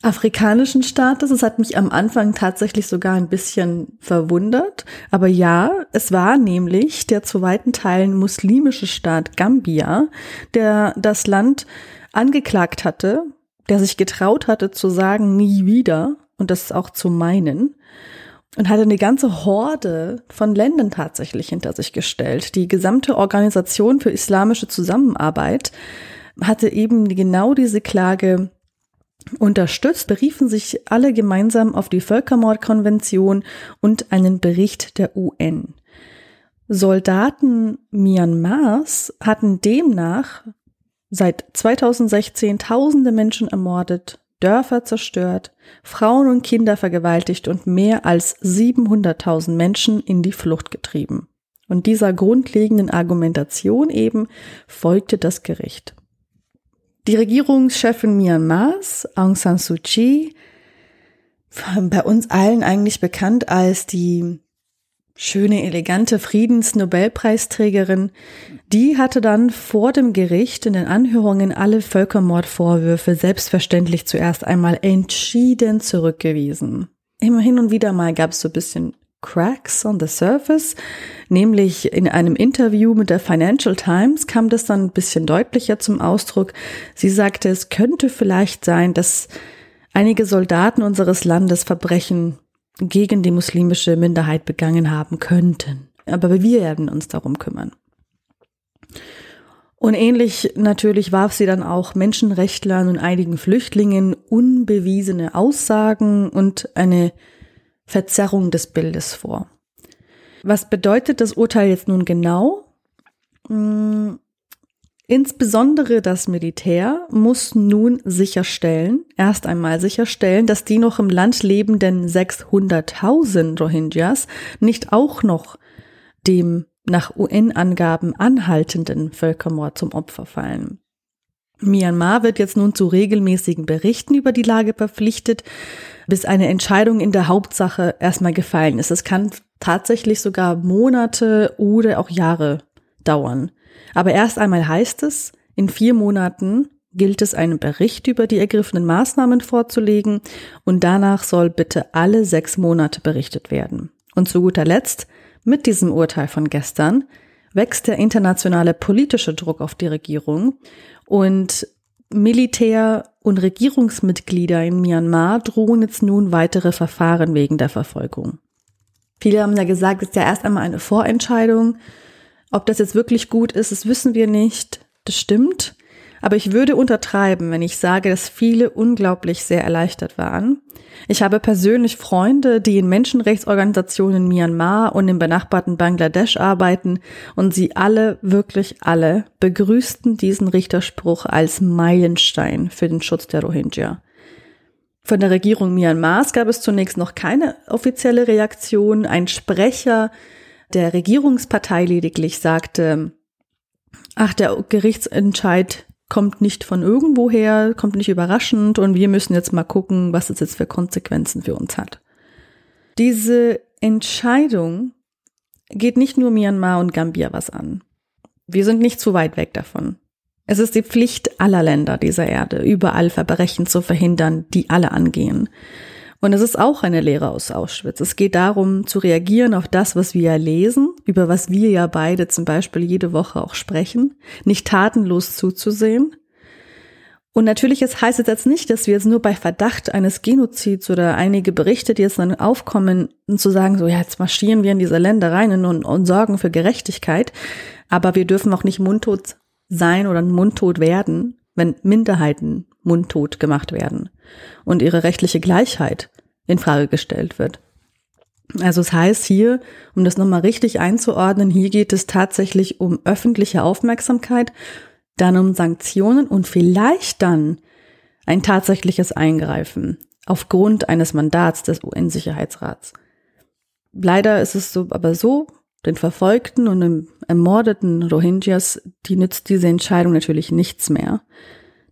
afrikanischen Staates. Es hat mich am Anfang tatsächlich sogar ein bisschen verwundert. Aber ja, es war nämlich der zu weiten Teilen muslimische Staat Gambia, der das Land angeklagt hatte, der sich getraut hatte zu sagen, nie wieder und das auch zu meinen. Und hatte eine ganze Horde von Ländern tatsächlich hinter sich gestellt. Die gesamte Organisation für islamische Zusammenarbeit hatte eben genau diese Klage unterstützt, beriefen sich alle gemeinsam auf die Völkermordkonvention und einen Bericht der UN. Soldaten Myanmars hatten demnach seit 2016 tausende Menschen ermordet, Dörfer zerstört, Frauen und Kinder vergewaltigt und mehr als 700.000 Menschen in die Flucht getrieben. Und dieser grundlegenden Argumentation eben folgte das Gericht. Die Regierungschefin Myanmars, Aung San Suu Kyi, bei uns allen eigentlich bekannt als die schöne, elegante Friedensnobelpreisträgerin, die hatte dann vor dem Gericht in den Anhörungen alle Völkermordvorwürfe selbstverständlich zuerst einmal entschieden zurückgewiesen. Immer hin und wieder mal gab es so ein bisschen Cracks on the Surface, nämlich in einem Interview mit der Financial Times kam das dann ein bisschen deutlicher zum Ausdruck. Sie sagte, es könnte vielleicht sein, dass einige Soldaten unseres Landes Verbrechen gegen die muslimische Minderheit begangen haben könnten. Aber wir werden uns darum kümmern. Und ähnlich natürlich warf sie dann auch Menschenrechtlern und einigen Flüchtlingen unbewiesene Aussagen und eine Verzerrung des Bildes vor. Was bedeutet das Urteil jetzt nun genau? Insbesondere das Militär muss nun sicherstellen, erst einmal sicherstellen, dass die noch im Land lebenden 600.000 Rohingyas nicht auch noch dem nach UN-Angaben anhaltenden Völkermord zum Opfer fallen. Myanmar wird jetzt nun zu regelmäßigen Berichten über die Lage verpflichtet, bis eine Entscheidung in der Hauptsache erstmal gefallen ist. Es kann tatsächlich sogar Monate oder auch Jahre dauern. Aber erst einmal heißt es, in vier Monaten gilt es, einen Bericht über die ergriffenen Maßnahmen vorzulegen und danach soll bitte alle sechs Monate berichtet werden. Und zu guter Letzt, mit diesem Urteil von gestern, wächst der internationale politische Druck auf die Regierung und Militär und Regierungsmitglieder in Myanmar drohen jetzt nun weitere Verfahren wegen der Verfolgung. Viele haben ja gesagt, es ist ja erst einmal eine Vorentscheidung. Ob das jetzt wirklich gut ist, das wissen wir nicht. Das stimmt. Aber ich würde untertreiben, wenn ich sage, dass viele unglaublich sehr erleichtert waren. Ich habe persönlich Freunde, die in Menschenrechtsorganisationen in Myanmar und im benachbarten Bangladesch arbeiten und sie alle, wirklich alle, begrüßten diesen Richterspruch als Meilenstein für den Schutz der Rohingya. Von der Regierung Myanmars gab es zunächst noch keine offizielle Reaktion. Ein Sprecher der Regierungspartei lediglich sagte, ach, der Gerichtsentscheid kommt nicht von irgendwoher, kommt nicht überraschend und wir müssen jetzt mal gucken, was es jetzt für Konsequenzen für uns hat. Diese Entscheidung geht nicht nur Myanmar und Gambia was an. Wir sind nicht zu weit weg davon. Es ist die Pflicht aller Länder dieser Erde, überall Verbrechen zu verhindern, die alle angehen. Und es ist auch eine Lehre aus Auschwitz. Es geht darum, zu reagieren auf das, was wir ja lesen, über was wir ja beide zum Beispiel jede Woche auch sprechen, nicht tatenlos zuzusehen. Und natürlich es heißt es jetzt nicht, dass wir jetzt nur bei Verdacht eines Genozids oder einige Berichte, die jetzt dann aufkommen, zu sagen, so ja, jetzt marschieren wir in diese Länder rein und, und sorgen für Gerechtigkeit. Aber wir dürfen auch nicht mundtot sein oder mundtot werden, wenn Minderheiten mundtot gemacht werden und ihre rechtliche Gleichheit in Frage gestellt wird. Also es heißt hier, um das nochmal richtig einzuordnen, hier geht es tatsächlich um öffentliche Aufmerksamkeit, dann um Sanktionen und vielleicht dann ein tatsächliches Eingreifen aufgrund eines Mandats des UN-Sicherheitsrats. Leider ist es so, aber so, den verfolgten und ermordeten Rohingyas, die nützt diese Entscheidung natürlich nichts mehr.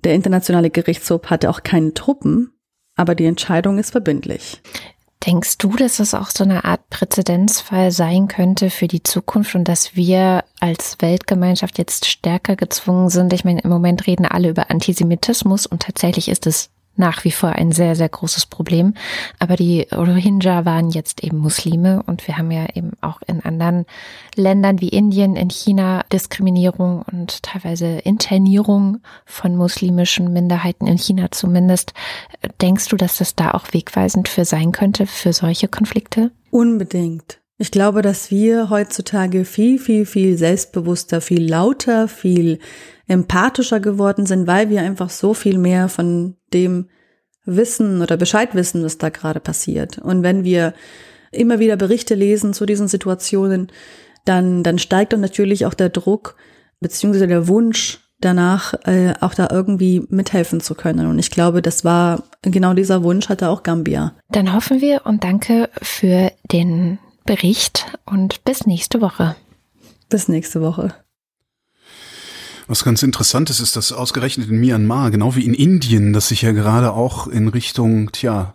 Der internationale Gerichtshof hatte auch keine Truppen, aber die Entscheidung ist verbindlich. Denkst du, dass das auch so eine Art Präzedenzfall sein könnte für die Zukunft und dass wir als Weltgemeinschaft jetzt stärker gezwungen sind? Ich meine, im Moment reden alle über Antisemitismus und tatsächlich ist es nach wie vor ein sehr, sehr großes Problem. Aber die Rohingya waren jetzt eben Muslime und wir haben ja eben auch in anderen Ländern wie Indien, in China Diskriminierung und teilweise Internierung von muslimischen Minderheiten in China zumindest. Denkst du, dass das da auch wegweisend für sein könnte, für solche Konflikte? Unbedingt. Ich glaube, dass wir heutzutage viel, viel, viel selbstbewusster, viel lauter, viel empathischer geworden sind, weil wir einfach so viel mehr von dem wissen oder Bescheid wissen, was da gerade passiert. Und wenn wir immer wieder Berichte lesen zu diesen Situationen, dann, dann steigt dann natürlich auch der Druck beziehungsweise der Wunsch danach, äh, auch da irgendwie mithelfen zu können. Und ich glaube, das war genau dieser Wunsch hatte auch Gambia. Dann hoffen wir und danke für den Bericht und bis nächste Woche. Bis nächste Woche. Was ganz interessant ist, ist, dass ausgerechnet in Myanmar, genau wie in Indien, das sich ja gerade auch in Richtung, tja,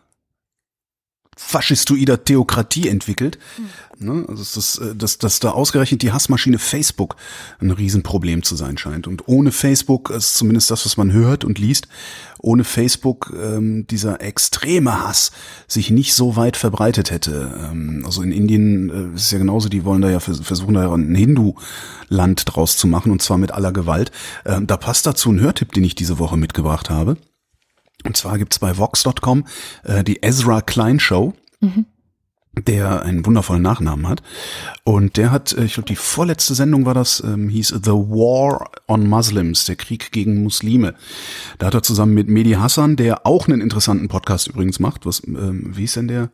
faschistoider Theokratie entwickelt. Mhm. Also dass, äh, dass, dass da ausgerechnet die Hassmaschine Facebook ein Riesenproblem zu sein scheint. Und ohne Facebook ist zumindest das, was man hört und liest, ohne Facebook ähm, dieser extreme Hass sich nicht so weit verbreitet hätte. Ähm, also in Indien äh, ist es ja genauso, die wollen da ja versuchen, da ein Hindu-Land draus zu machen und zwar mit aller Gewalt. Ähm, da passt dazu ein Hörtipp, den ich diese Woche mitgebracht habe. Und zwar gibt's bei Vox.com äh, die Ezra Klein Show. Mhm der einen wundervollen Nachnamen hat. Und der hat, äh, ich glaube, die vorletzte Sendung war das, ähm, hieß The War on Muslims, der Krieg gegen Muslime. Da hat er zusammen mit Mehdi Hassan, der auch einen interessanten Podcast übrigens macht, was, ähm, wie ist denn der?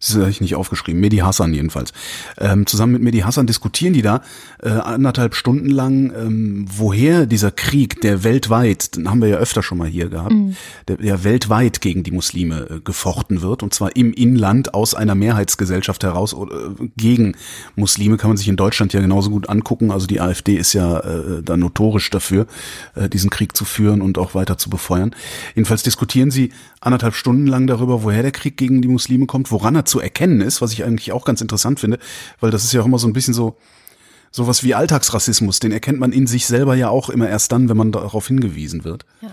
Das habe ich nicht aufgeschrieben. Mehdi Hassan jedenfalls. Ähm, zusammen mit Mehdi Hassan diskutieren die da äh, anderthalb Stunden lang, ähm, woher dieser Krieg, der weltweit, den haben wir ja öfter schon mal hier gehabt, mhm. der, der weltweit gegen die Muslime äh, gefochten wird und zwar im Inland aus einer Mehrheitsgesellschaft heraus äh, gegen Muslime kann man sich in Deutschland ja genauso gut angucken. Also die AfD ist ja äh, da notorisch dafür, äh, diesen Krieg zu führen und auch weiter zu befeuern. Jedenfalls diskutieren sie anderthalb Stunden lang darüber, woher der Krieg gegen die Muslime kommt, woran er zu erkennen ist, was ich eigentlich auch ganz interessant finde, weil das ist ja auch immer so ein bisschen so, sowas wie Alltagsrassismus, den erkennt man in sich selber ja auch immer erst dann, wenn man darauf hingewiesen wird. Ja.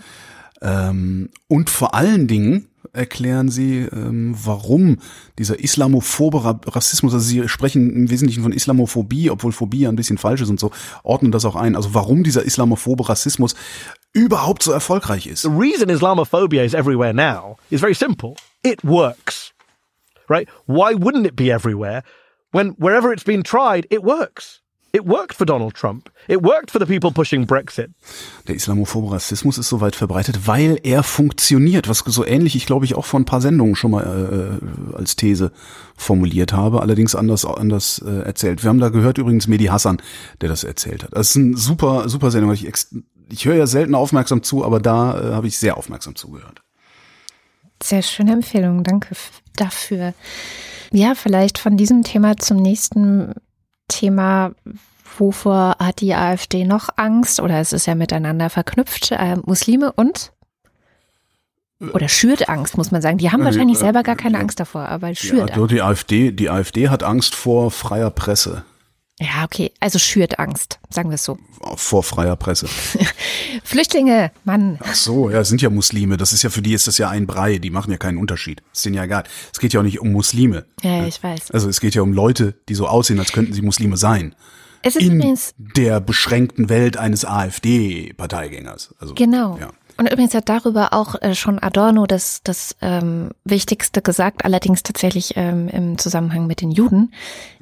Ähm, und vor allen Dingen erklären sie, ähm, warum dieser islamophobe Rassismus, also sie sprechen im Wesentlichen von Islamophobie, obwohl Phobie ja ein bisschen falsch ist und so, ordnen das auch ein. Also warum dieser islamophobe Rassismus überhaupt so erfolgreich ist. The reason Islamophobia is everywhere now is very simple. It works. Right? Why wouldn't it be everywhere when wherever it's been tried, it works? It worked for Donald Trump. It worked for the people pushing Brexit. Der islamophobe Rassismus ist so weit verbreitet, weil er funktioniert, was so ähnlich ich glaube ich auch vor ein paar Sendungen schon mal äh, als These formuliert habe, allerdings anders anders äh, erzählt. Wir haben da gehört übrigens Mehdi Hassan, der das erzählt hat. Das ist ein super super Sendung. Ich, ich höre ja selten aufmerksam zu, aber da äh, habe ich sehr aufmerksam zugehört. Sehr schöne Empfehlung, danke dafür. Ja, vielleicht von diesem Thema zum nächsten Thema. Wovor hat die AfD noch Angst? Oder es ist ja miteinander verknüpft. Äh, Muslime und? Oder schürt Angst, muss man sagen. Die haben äh, wahrscheinlich selber gar keine Angst davor, aber schürt ja, Angst. Die AfD, die AfD hat Angst vor freier Presse. Ja, okay. Also schürt Angst, sagen wir es so. Vor freier Presse. Flüchtlinge, Mann. Ach so, ja, sind ja Muslime. Das ist ja für die ist das ja ein Brei. Die machen ja keinen Unterschied. Ist denen ja egal. Es geht ja auch nicht um Muslime. Ja, ich weiß. Also es geht ja um Leute, die so aussehen, als könnten sie Muslime sein. Es ist in übrigens der beschränkten Welt eines AfD-Parteigängers. Also, genau. Ja. Und übrigens hat darüber auch äh, schon Adorno das, das ähm, Wichtigste gesagt, allerdings tatsächlich ähm, im Zusammenhang mit den Juden.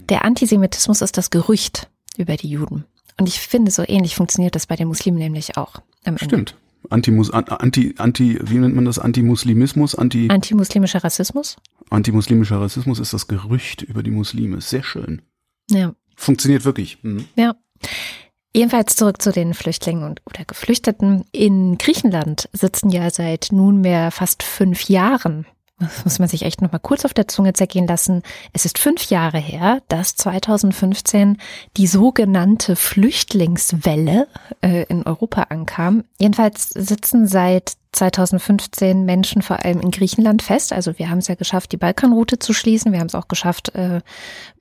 Der Antisemitismus ist das Gerücht über die Juden. Und ich finde, so ähnlich funktioniert das bei den Muslimen nämlich auch. Stimmt. Antimus, anti, anti, wie nennt man das? Antimuslimismus? Anti, Antimuslimischer Rassismus? Antimuslimischer Rassismus ist das Gerücht über die Muslime. Sehr schön. Ja. Funktioniert wirklich. Mhm. Ja. Jedenfalls zurück zu den Flüchtlingen und oder Geflüchteten. In Griechenland sitzen ja seit nunmehr fast fünf Jahren das muss man sich echt nochmal kurz auf der Zunge zergehen lassen. Es ist fünf Jahre her, dass 2015 die sogenannte Flüchtlingswelle äh, in Europa ankam. Jedenfalls sitzen seit 2015 Menschen vor allem in Griechenland fest. Also wir haben es ja geschafft, die Balkanroute zu schließen. Wir haben es auch geschafft, äh,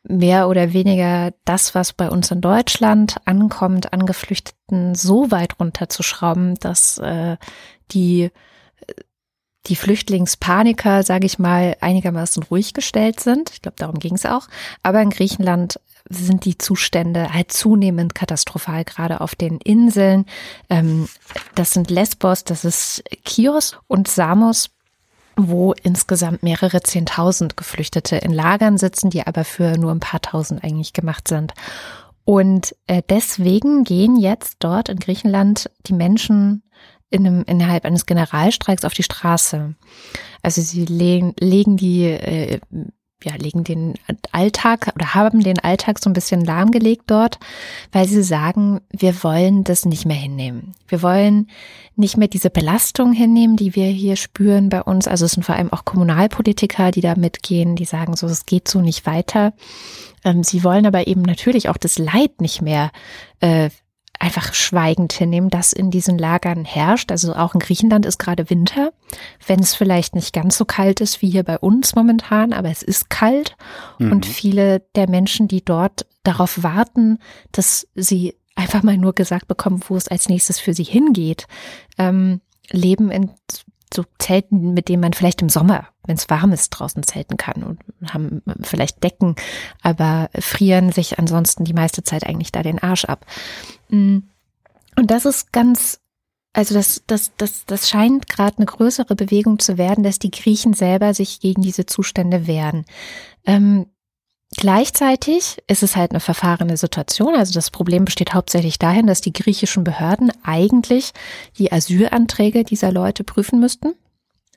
mehr oder weniger das, was bei uns in Deutschland ankommt, an Geflüchteten so weit runterzuschrauben, dass äh, die die Flüchtlingspaniker, sage ich mal, einigermaßen ruhig gestellt sind. Ich glaube, darum ging es auch. Aber in Griechenland sind die Zustände halt zunehmend katastrophal, gerade auf den Inseln. Ähm, das sind Lesbos, das ist Chios und Samos, wo insgesamt mehrere Zehntausend Geflüchtete in Lagern sitzen, die aber für nur ein paar Tausend eigentlich gemacht sind. Und äh, deswegen gehen jetzt dort in Griechenland die Menschen in einem, innerhalb eines Generalstreiks auf die Straße. Also sie legen, legen die, äh, ja, legen den Alltag oder haben den Alltag so ein bisschen lahmgelegt dort, weil sie sagen, wir wollen das nicht mehr hinnehmen. Wir wollen nicht mehr diese Belastung hinnehmen, die wir hier spüren bei uns. Also es sind vor allem auch Kommunalpolitiker, die da mitgehen, die sagen so, es geht so nicht weiter. Ähm, sie wollen aber eben natürlich auch das Leid nicht mehr äh, einfach schweigend hinnehmen, das in diesen Lagern herrscht. Also auch in Griechenland ist gerade Winter, wenn es vielleicht nicht ganz so kalt ist wie hier bei uns momentan, aber es ist kalt mhm. und viele der Menschen, die dort darauf warten, dass sie einfach mal nur gesagt bekommen, wo es als nächstes für sie hingeht, ähm, leben in so Zelten, mit denen man vielleicht im Sommer, wenn es warm ist, draußen zelten kann und haben vielleicht Decken, aber frieren sich ansonsten die meiste Zeit eigentlich da den Arsch ab. Mm. Und das ist ganz, also das, das, das, das scheint gerade eine größere Bewegung zu werden, dass die Griechen selber sich gegen diese Zustände wehren. Ähm, Gleichzeitig ist es halt eine verfahrene Situation. Also das Problem besteht hauptsächlich dahin, dass die griechischen Behörden eigentlich die Asylanträge dieser Leute prüfen müssten,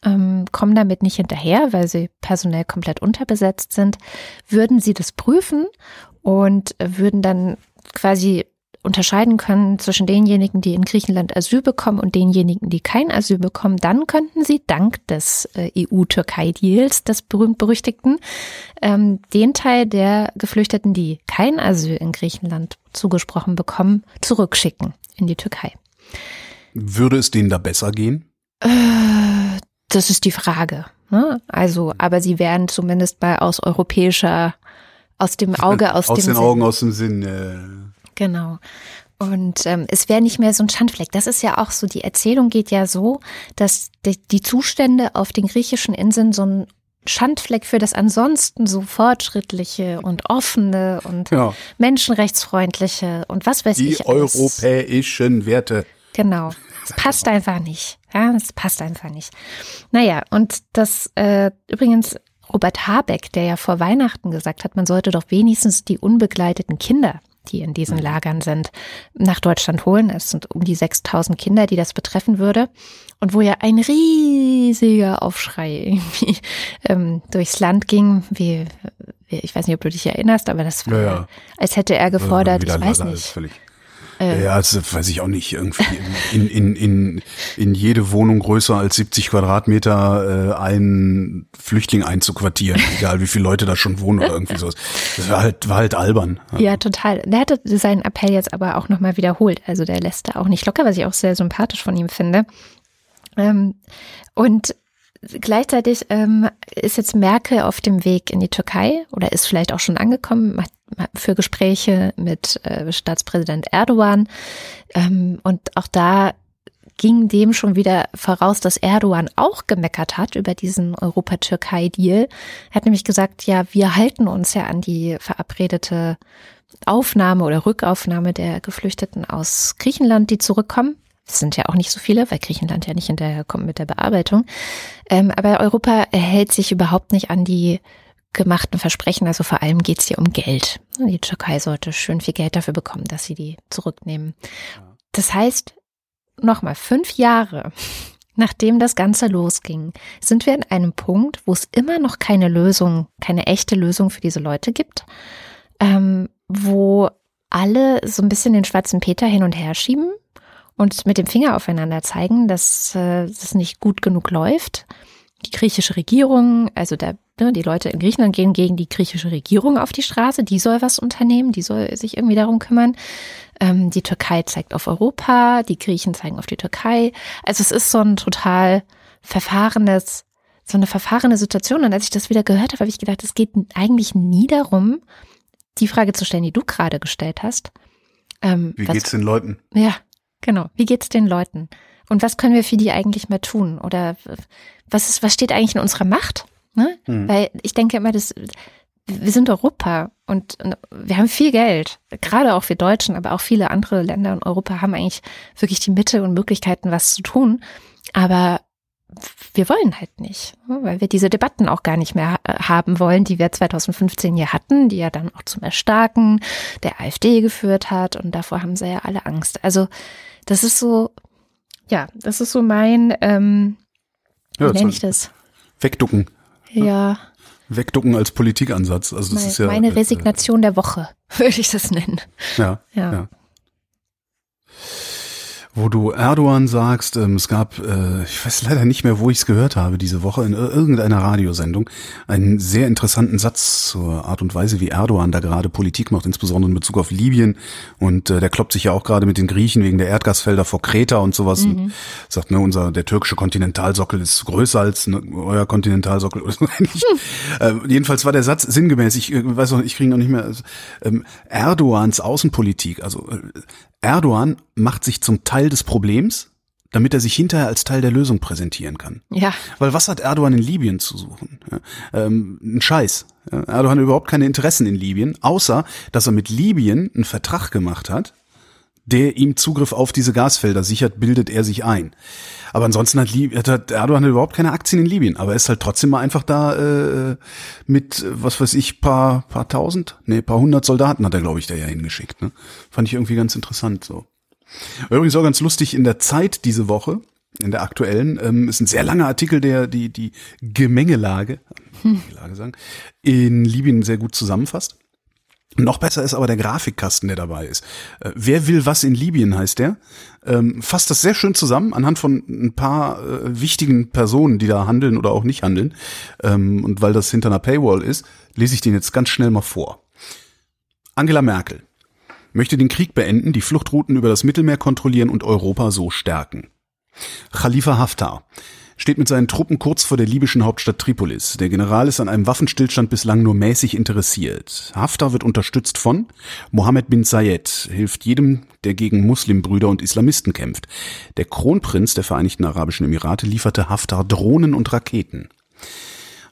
ähm, kommen damit nicht hinterher, weil sie personell komplett unterbesetzt sind. Würden sie das prüfen und würden dann quasi unterscheiden können zwischen denjenigen, die in Griechenland Asyl bekommen und denjenigen, die kein Asyl bekommen, dann könnten sie dank des äh, EU-Türkei-Deals, des berühmt-berüchtigten, ähm, den Teil der Geflüchteten, die kein Asyl in Griechenland zugesprochen bekommen, zurückschicken in die Türkei. Würde es denen da besser gehen? Äh, das ist die Frage. Ne? Also, aber sie wären zumindest bei aus europäischer, aus dem Auge, aus, aus dem den Sinn. Augen, aus dem Sinn. Äh Genau. Und ähm, es wäre nicht mehr so ein Schandfleck. Das ist ja auch so, die Erzählung geht ja so, dass die, die Zustände auf den griechischen Inseln so ein Schandfleck für das ansonsten so fortschrittliche und offene und ja. menschenrechtsfreundliche und was weiß die ich. Die europäischen Werte. Genau. Es passt einfach nicht. Ja, es passt einfach nicht. Naja, und das äh, übrigens Robert Habeck, der ja vor Weihnachten gesagt hat, man sollte doch wenigstens die unbegleiteten Kinder die in diesen mhm. Lagern sind, nach Deutschland holen. Es sind um die 6000 Kinder, die das betreffen würde. Und wo ja ein riesiger Aufschrei irgendwie ähm, durchs Land ging, wie, ich weiß nicht, ob du dich erinnerst, aber das war, ja, ja. als hätte er gefordert, ich weiß nicht. Äh, ja, also weiß ich auch nicht, irgendwie in, in, in, in jede Wohnung größer als 70 Quadratmeter äh, einen Flüchtling einzuquartieren, egal wie viele Leute da schon wohnen oder irgendwie sowas. Das war halt, war halt albern. Ja, ja total. Der hatte seinen Appell jetzt aber auch nochmal wiederholt. Also der lässt da auch nicht locker, was ich auch sehr sympathisch von ihm finde. Ähm, und gleichzeitig ähm, ist jetzt Merkel auf dem Weg in die Türkei oder ist vielleicht auch schon angekommen, für Gespräche mit äh, Staatspräsident Erdogan. Ähm, und auch da ging dem schon wieder voraus, dass Erdogan auch gemeckert hat über diesen Europa-Türkei-Deal. Er hat nämlich gesagt, ja, wir halten uns ja an die verabredete Aufnahme oder Rückaufnahme der Geflüchteten aus Griechenland, die zurückkommen. Es sind ja auch nicht so viele, weil Griechenland ja nicht hinterherkommt mit der Bearbeitung. Ähm, aber Europa hält sich überhaupt nicht an die gemachten Versprechen. Also vor allem geht es hier um Geld. Die Türkei sollte schön viel Geld dafür bekommen, dass sie die zurücknehmen. Das heißt, nochmal fünf Jahre nachdem das Ganze losging, sind wir an einem Punkt, wo es immer noch keine Lösung, keine echte Lösung für diese Leute gibt, ähm, wo alle so ein bisschen den schwarzen Peter hin und her schieben und mit dem Finger aufeinander zeigen, dass äh, es nicht gut genug läuft. Die griechische Regierung, also der Ne, die Leute in Griechenland gehen gegen die griechische Regierung auf die Straße, die soll was unternehmen, die soll sich irgendwie darum kümmern. Ähm, die Türkei zeigt auf Europa, die Griechen zeigen auf die Türkei. Also es ist so ein total verfahrenes, so eine verfahrene Situation. Und als ich das wieder gehört habe, habe ich gedacht, es geht eigentlich nie darum, die Frage zu stellen, die du gerade gestellt hast. Ähm, Wie was, geht's den Leuten? Ja, Genau. Wie geht's den Leuten? Und was können wir für die eigentlich mal tun? Oder was ist, was steht eigentlich in unserer Macht? Ne? Hm. Weil ich denke immer, das, wir sind Europa und, und wir haben viel Geld. Gerade auch wir Deutschen, aber auch viele andere Länder in Europa haben eigentlich wirklich die Mittel und Möglichkeiten, was zu tun. Aber wir wollen halt nicht, ne? weil wir diese Debatten auch gar nicht mehr ha- haben wollen, die wir 2015 hier hatten, die ja dann auch zum Erstarken der AfD geführt hat und davor haben sie ja alle Angst. Also das ist so, ja, das ist so mein, ähm, Ja, wie nenne ich das? Wegducken. Ja, Wegducken als Politikansatz. Also das mein, ist ja. meine äh, Resignation der Woche, würde ich das nennen. Ja, Ja. ja. Wo du Erdogan sagst, ähm, es gab, äh, ich weiß leider nicht mehr, wo ich es gehört habe diese Woche, in ir- irgendeiner Radiosendung, einen sehr interessanten Satz zur Art und Weise, wie Erdogan da gerade Politik macht, insbesondere in Bezug auf Libyen. Und äh, der kloppt sich ja auch gerade mit den Griechen wegen der Erdgasfelder vor Kreta und sowas. Und sagt, ne, unser, der türkische Kontinentalsockel ist größer als ne, euer Kontinentalsockel oder so ähnlich. Äh, jedenfalls war der Satz sinngemäß, ich äh, weiß noch, ich kriege noch nicht mehr, ähm, Erdogans Außenpolitik, also äh, Erdogan macht sich zum Teil des Problems, damit er sich hinterher als Teil der Lösung präsentieren kann. Ja, Weil was hat Erdogan in Libyen zu suchen? Ähm, ein Scheiß. Erdogan hat überhaupt keine Interessen in Libyen, außer dass er mit Libyen einen Vertrag gemacht hat, der ihm Zugriff auf diese Gasfelder sichert, bildet er sich ein. Aber ansonsten hat, Lib hat Erdogan hat überhaupt keine Aktien in Libyen, aber er ist halt trotzdem mal einfach da äh, mit, was weiß ich, paar, paar tausend, nee, paar hundert Soldaten hat er, glaube ich, da ja hingeschickt. Ne? Fand ich irgendwie ganz interessant so. Übrigens auch ganz lustig in der Zeit diese Woche, in der aktuellen, ähm, ist ein sehr langer Artikel, der die, die Gemengelage, Gemengelage sagen, in Libyen sehr gut zusammenfasst. Noch besser ist aber der Grafikkasten, der dabei ist. Äh, Wer will was in Libyen heißt der. Ähm, fasst das sehr schön zusammen anhand von ein paar äh, wichtigen Personen, die da handeln oder auch nicht handeln. Ähm, und weil das hinter einer Paywall ist, lese ich den jetzt ganz schnell mal vor. Angela Merkel möchte den Krieg beenden, die Fluchtrouten über das Mittelmeer kontrollieren und Europa so stärken. Khalifa Haftar steht mit seinen Truppen kurz vor der libyschen Hauptstadt Tripolis. Der General ist an einem Waffenstillstand bislang nur mäßig interessiert. Haftar wird unterstützt von Mohammed bin Zayed, hilft jedem, der gegen Muslimbrüder und Islamisten kämpft. Der Kronprinz der Vereinigten Arabischen Emirate lieferte Haftar Drohnen und Raketen.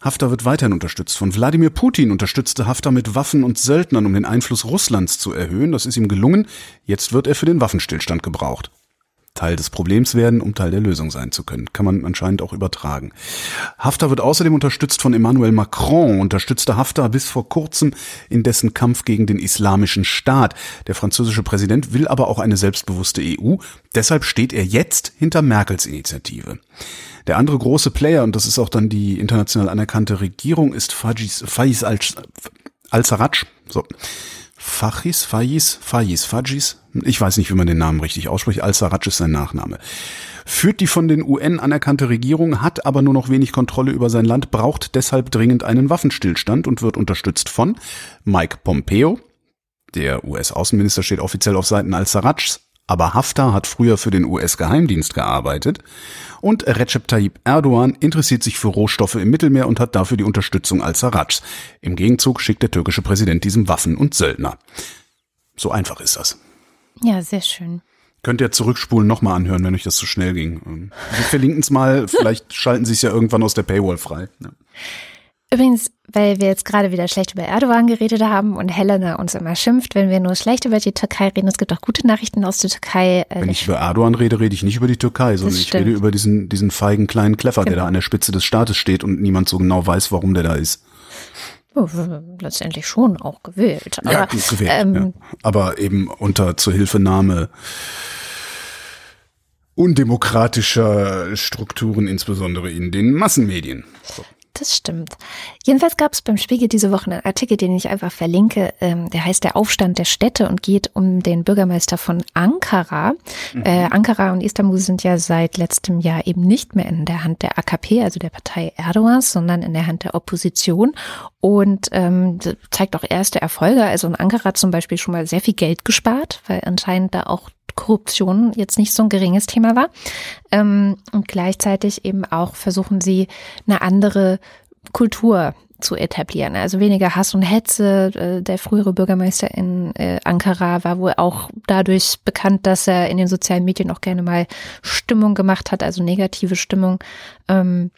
Haftar wird weiterhin unterstützt. Von Wladimir Putin unterstützte Haftar mit Waffen und Söldnern, um den Einfluss Russlands zu erhöhen. Das ist ihm gelungen. Jetzt wird er für den Waffenstillstand gebraucht. Teil des Problems werden, um Teil der Lösung sein zu können. Kann man anscheinend auch übertragen. Haftar wird außerdem unterstützt von Emmanuel Macron, unterstützte Haftar bis vor kurzem in dessen Kampf gegen den islamischen Staat. Der französische Präsident will aber auch eine selbstbewusste EU. Deshalb steht er jetzt hinter Merkels Initiative. Der andere große Player, und das ist auch dann die international anerkannte Regierung, ist Fajis, al- al-Sarraj. So. Fachis, Faiz, Faiz, Fajis, ich weiß nicht, wie man den Namen richtig ausspricht, Al-Sarraj ist sein Nachname. Führt die von den UN anerkannte Regierung, hat aber nur noch wenig Kontrolle über sein Land, braucht deshalb dringend einen Waffenstillstand und wird unterstützt von Mike Pompeo, der US-Außenminister steht offiziell auf Seiten Al-Sarrajs, aber Haftar hat früher für den US-Geheimdienst gearbeitet. Und Recep Tayyip Erdogan interessiert sich für Rohstoffe im Mittelmeer und hat dafür die Unterstützung Al-Sarrajs. Im Gegenzug schickt der türkische Präsident diesem Waffen und Söldner. So einfach ist das. ja, sehr schön. Könnt ihr zurückspulen, nochmal anhören, wenn euch das zu schnell ging. Wir verlinken es mal, vielleicht schalten sie es ja irgendwann aus der Paywall frei. Ja. Übrigens, weil wir jetzt gerade wieder schlecht über Erdogan geredet haben und Helena uns immer schimpft, wenn wir nur schlecht über die Türkei reden. Es gibt auch gute Nachrichten aus der Türkei. Äh, Wenn ich über Erdogan rede, rede ich nicht über die Türkei, sondern ich rede über diesen, diesen feigen kleinen Kleffer, der Genau. da an der Spitze des Staates steht und niemand so genau weiß, warum der da ist. oh, letztendlich schon auch gewählt. Aber, ja, gewählt, ähm, ja. Aber eben unter Zuhilfenahme undemokratischer Strukturen, insbesondere in den Massenmedien. So. Das stimmt. Jedenfalls gab es beim Spiegel diese Woche einen Artikel, den ich einfach verlinke. Ähm, der heißt Der Aufstand der Städte und geht um den Bürgermeister von Ankara. Äh, Ankara und Istanbul sind ja seit letztem Jahr eben nicht mehr in der Hand der AKP, also der Partei Erdogans, sondern in der Hand der Opposition. Und ähm, zeigt auch erste Erfolge. Also in Ankara zum Beispiel schon mal sehr viel Geld gespart, weil anscheinend da auch Korruption jetzt nicht so ein geringes Thema war. Ähm, und gleichzeitig eben auch versuchen sie eine andere Kultur zu etablieren. Also weniger Hass und Hetze. Äh, Der frühere Bürgermeister in äh, Ankara war wohl auch dadurch bekannt, dass er in den sozialen Medien auch gerne mal Stimmung gemacht hat, also negative Stimmung. Ähm,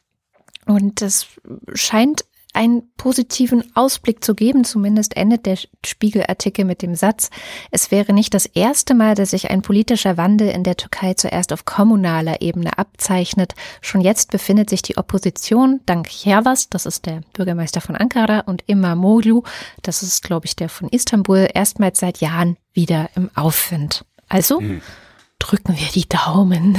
Und das scheint einen positiven Ausblick zu geben. Zumindest endet der Spiegelartikel mit dem Satz, es wäre nicht das erste Mal, dass sich ein politischer Wandel in der Türkei zuerst auf kommunaler Ebene abzeichnet. Schon jetzt befindet sich die Opposition dank Hervas, das ist der Bürgermeister von Ankara, und Imamoglu, das ist, glaube ich, der von Istanbul, erstmals seit Jahren wieder im Aufwind. Also drücken wir die Daumen.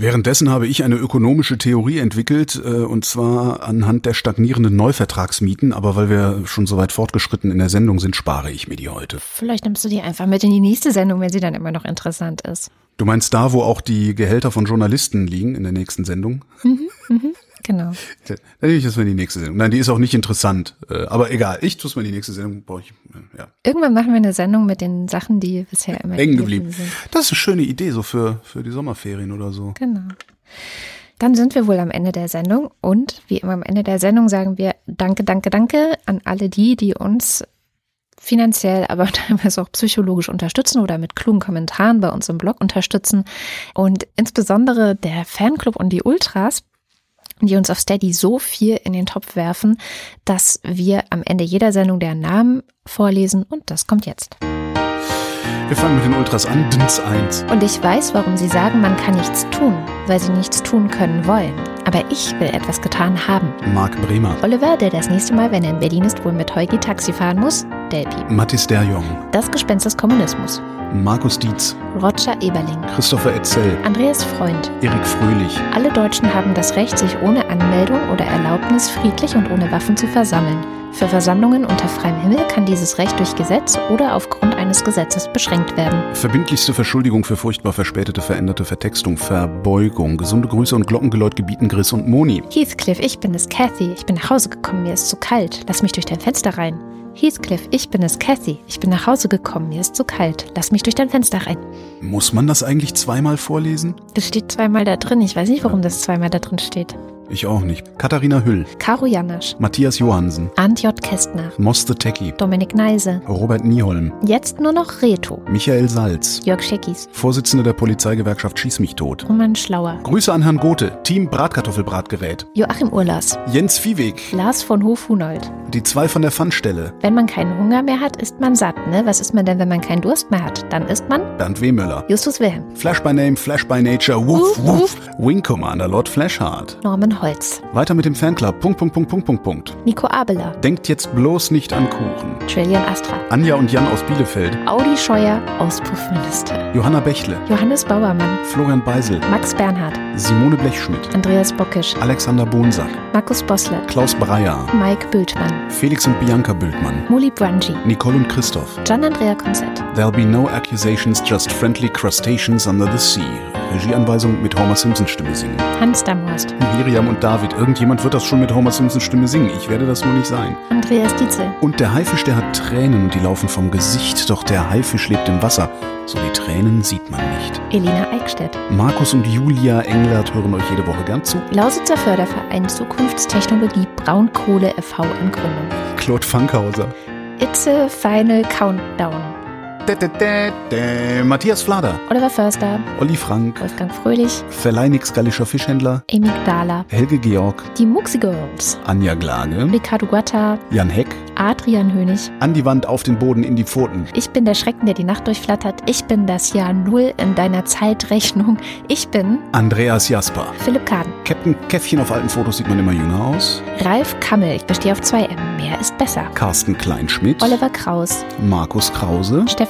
Währenddessen habe ich eine ökonomische Theorie entwickelt, äh, und zwar anhand der stagnierenden Neuvertragsmieten, aber weil wir schon so weit fortgeschritten in der Sendung sind, spare ich mir die heute. Vielleicht nimmst du die einfach mit in die nächste Sendung, wenn sie dann immer noch interessant ist. Du meinst da, wo auch die Gehälter von Journalisten liegen in der nächsten Sendung? Mhm, mhm, genau. Dann nehme ich das mal in die nächste Sendung. Nein, die ist auch nicht interessant, äh, aber egal, ich tue es mal in die nächste Sendung, brauche ich, äh, ja. Irgendwann machen wir eine Sendung mit den Sachen, die bisher immer Hängen geblieben. sind. Das ist eine schöne Idee, so für, für die Sommerferien oder so. Genau. Dann sind wir wohl am Ende der Sendung und wie immer am Ende der Sendung sagen wir Danke, danke, danke an alle die, die uns finanziell, aber teilweise auch psychologisch unterstützen oder mit klugen Kommentaren bei uns im Blog unterstützen. Und insbesondere der Fanclub und die Ultras, die uns auf Steady so viel in den Topf werfen, dass wir am Ende jeder Sendung deren Namen vorlesen und das kommt jetzt. Wir fangen mit den Ultras an, DINS 1. Und ich weiß, warum sie sagen, man kann nichts tun, weil sie nichts tun können wollen. Aber ich will etwas getan haben. Marc Bremer. Oliver, der das nächste Mal, wenn er in Berlin ist, wohl mit Heugi Taxi fahren muss, Delpi. Mathis Derjong. Das Gespenst des Kommunismus. Markus Dietz. Roger Eberling. Christopher Etzel. Andreas Freund. Erik Fröhlich. Alle Deutschen haben das Recht, sich ohne Anmeldung oder Erlaubnis friedlich und ohne Waffen zu versammeln. Für Versammlungen unter freiem Himmel kann dieses Recht durch Gesetz oder aufgrund eines Gesetzes beschränkt werden. Verbindlichste Verschuldigung für furchtbar verspätete, veränderte Vertextung, Verbeugung. Gesunde Grüße und Glockengeläut gebieten Chris und Moni. Heathcliff, ich bin es, Cathy. Ich bin nach Hause gekommen, mir ist zu kalt. Lass mich durch dein Fenster rein. Heathcliff, ich bin es, Cathy. Ich bin nach Hause gekommen, mir ist zu kalt. Lass mich durch dein Fenster rein. Muss man das eigentlich zweimal vorlesen? Das steht zweimal da drin. Ich weiß nicht, warum das zweimal da drin steht. Ich auch nicht. Katharina Hüll. Caro Janasch, Matthias Johansen. Arndt J. Kästner, Moste Techie. Dominik Neise. Robert Nieholm. Jetzt nur noch Reto. Michael Salz. Jörg Scheckis. Vorsitzender der Polizeigewerkschaft Schieß mich tot. Roman Schlauer. Grüße an Herrn Gothe. Team Bratkartoffelbratgerät. Joachim Urlas. Jens Viehweg. Lars von Hof-Hunold. Die zwei von der Pfannstelle. Wenn man keinen Hunger mehr hat, ist man satt, ne? Was ist man denn, wenn man keinen Durst mehr hat? Dann ist man Bernd Wehmöller. Justus Wilhelm. Flash by Name, Flash by Nature. Wuff, wuff. Wing Commander Lord Flashheart. Norman Holz. Weiter mit dem Fanclub. Punkt, Punkt, Punkt, Punkt, Punkt, Punkt. Nico Abeler. Denkt jetzt bloß nicht an Kuchen. Trillian Astra. Anja und Jan aus Bielefeld. Audi Scheuer. Auspuffminister. Johanna Bächle. Johannes Bauermann. Florian Beisel. Max Bernhard. Simone Blechschmidt. Andreas Bockisch. Alexander Bonsack. Markus Bossler. Klaus Breyer. Mike Bültmann. Felix und Bianca Bültmann. Muli Brunji. Nicole und Christoph. John Andrea Konzett. There'll be no accusations, just friendly crustaceans under the sea. Regieanweisung mit Homer Simpson Stimme singen. Hans Damhorst. Miriam und David. Irgendjemand wird das schon mit Homer Simpson Stimme singen. Ich werde das nur nicht sein. Andreas Dietzel. Und der Haifisch, der hat Tränen und die laufen vom Gesicht. Doch der Haifisch lebt im Wasser. So die Tränen sieht man nicht. Elina Eickstedt. Markus und Julia Englert hören euch jede Woche gern zu. Lausitzer Förderverein Zukunftstechnologie Braunkohle e.V. in Gründung. Claude Fankhauser. It's a final countdown. Dä, dä, dä. Matthias Flader. Oliver Förster. Olli Frank. Wolfgang Fröhlich. Verleinix Gallischer Fischhändler. Amy Dahler. Helge Georg. Die Muxi Girls. Anja Glage. Ricardo Guatta. Jan Heck. Adrian Hönig. An die Wand, auf den Boden, in die Pfoten. Ich bin der Schrecken, der die Nacht durchflattert. Ich bin das Jahr Null in deiner Zeitrechnung. Ich bin Andreas Jasper. Philipp Kahn. Captain Käffchen auf alten Fotos sieht man immer jünger aus. Ralf Kammel. Ich bestehe auf 2M. Mehr ist besser. Carsten Kleinschmidt. Oliver Kraus. Markus Krause. Stefan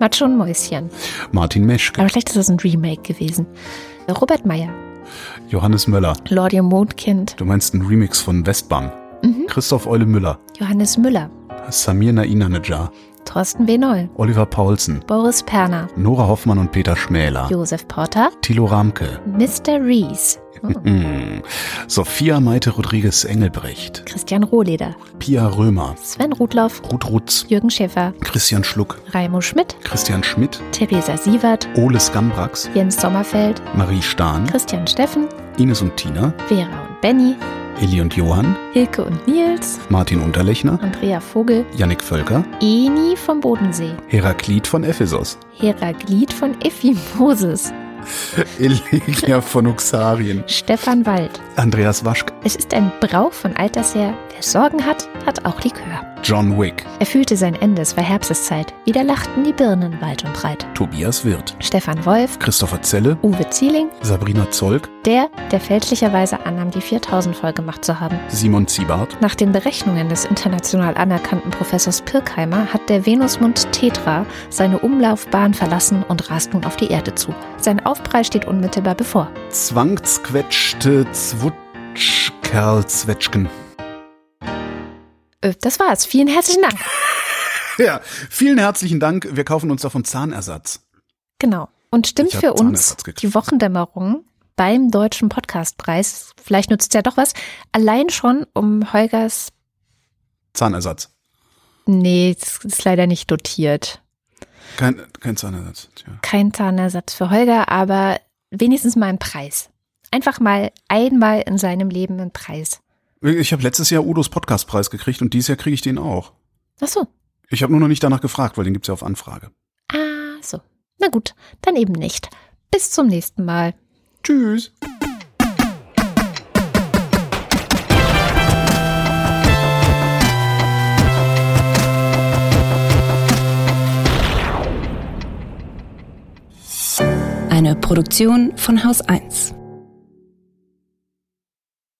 Macho und Mäuschen. Martin Meschke. Aber vielleicht ist das ein Remake gewesen. Robert Meyer. Johannes Möller. Lordia Mondkind. Du meinst ein Remix von Westbam? Christoph Eule Müller, Johannes Müller, Samir Nainanejar, Thorsten W. Noll, Oliver Paulsen, Boris Perner, Nora Hoffmann und Peter Schmäler, Josef Porter, Thilo Ramke, Mr. Rees, Sophia Maite Rodriguez Engelbrecht, Christian Rohleder, Pia Römer, Sven Rudloff, Ruth Rutz, Jürgen Schäfer, Christian Schluck, Raimo Schmidt, Christian Schmidt, Theresa Sievert, Ole Skambrax, Jens Sommerfeld, Marie Stahn, Christian Steffen, Ines und Tina, Vera Benny, Eli und Johann, Hilke und Nils, Martin Unterlechner, Andrea Vogel, Yannick Völker, Eni vom Bodensee, Heraklit von Ephesos, Heraglid von Effi Moses, Elegia von Uxarien, Stefan Wald. Andreas Waschk, Es ist ein Brauch von alters her. Wer Sorgen hat, hat auch Likör. John Wick, Er fühlte sein Ende, es war Herbsteszeit. Wieder lachten die Birnen weit und breit. Tobias Wirth, Stefan Wolf, Christopher Zelle, Uwe Zieling, Sabrina Zolk, der, der fälschlicherweise annahm, die 4000 voll gemacht zu haben. Simon Ziebart, Nach den Berechnungen des international anerkannten Professors Pirkheimer hat der Venusmund Tetra seine Umlaufbahn verlassen und rast nun auf die Erde zu. Sein Aufprall steht unmittelbar bevor. Zwangsquetschte Zwutschkerl-Zwetschgen. Äh, Das war's. Vielen herzlichen Dank. Ja, vielen herzlichen Dank. Wir kaufen uns davon Zahnersatz. Genau. Und stimmt für uns die Wochendämmerung beim Deutschen Podcastpreis, vielleicht nutzt es ja doch was, allein schon um Holgers, Zahnersatz. nee, das ist leider nicht dotiert. Kein, kein Zahnersatz. Tja. Kein Zahnersatz für Holger, aber wenigstens mal einen Preis. Einfach mal einmal in seinem Leben einen Preis. Ich habe letztes Jahr Udos Podcastpreis gekriegt und dieses Jahr kriege ich den auch. Ach so. Ich habe nur noch nicht danach gefragt, weil den gibt's ja auf Anfrage. Ah, so. Na gut, dann eben nicht. Bis zum nächsten Mal. Tschüss. Eine Produktion von Haus 1.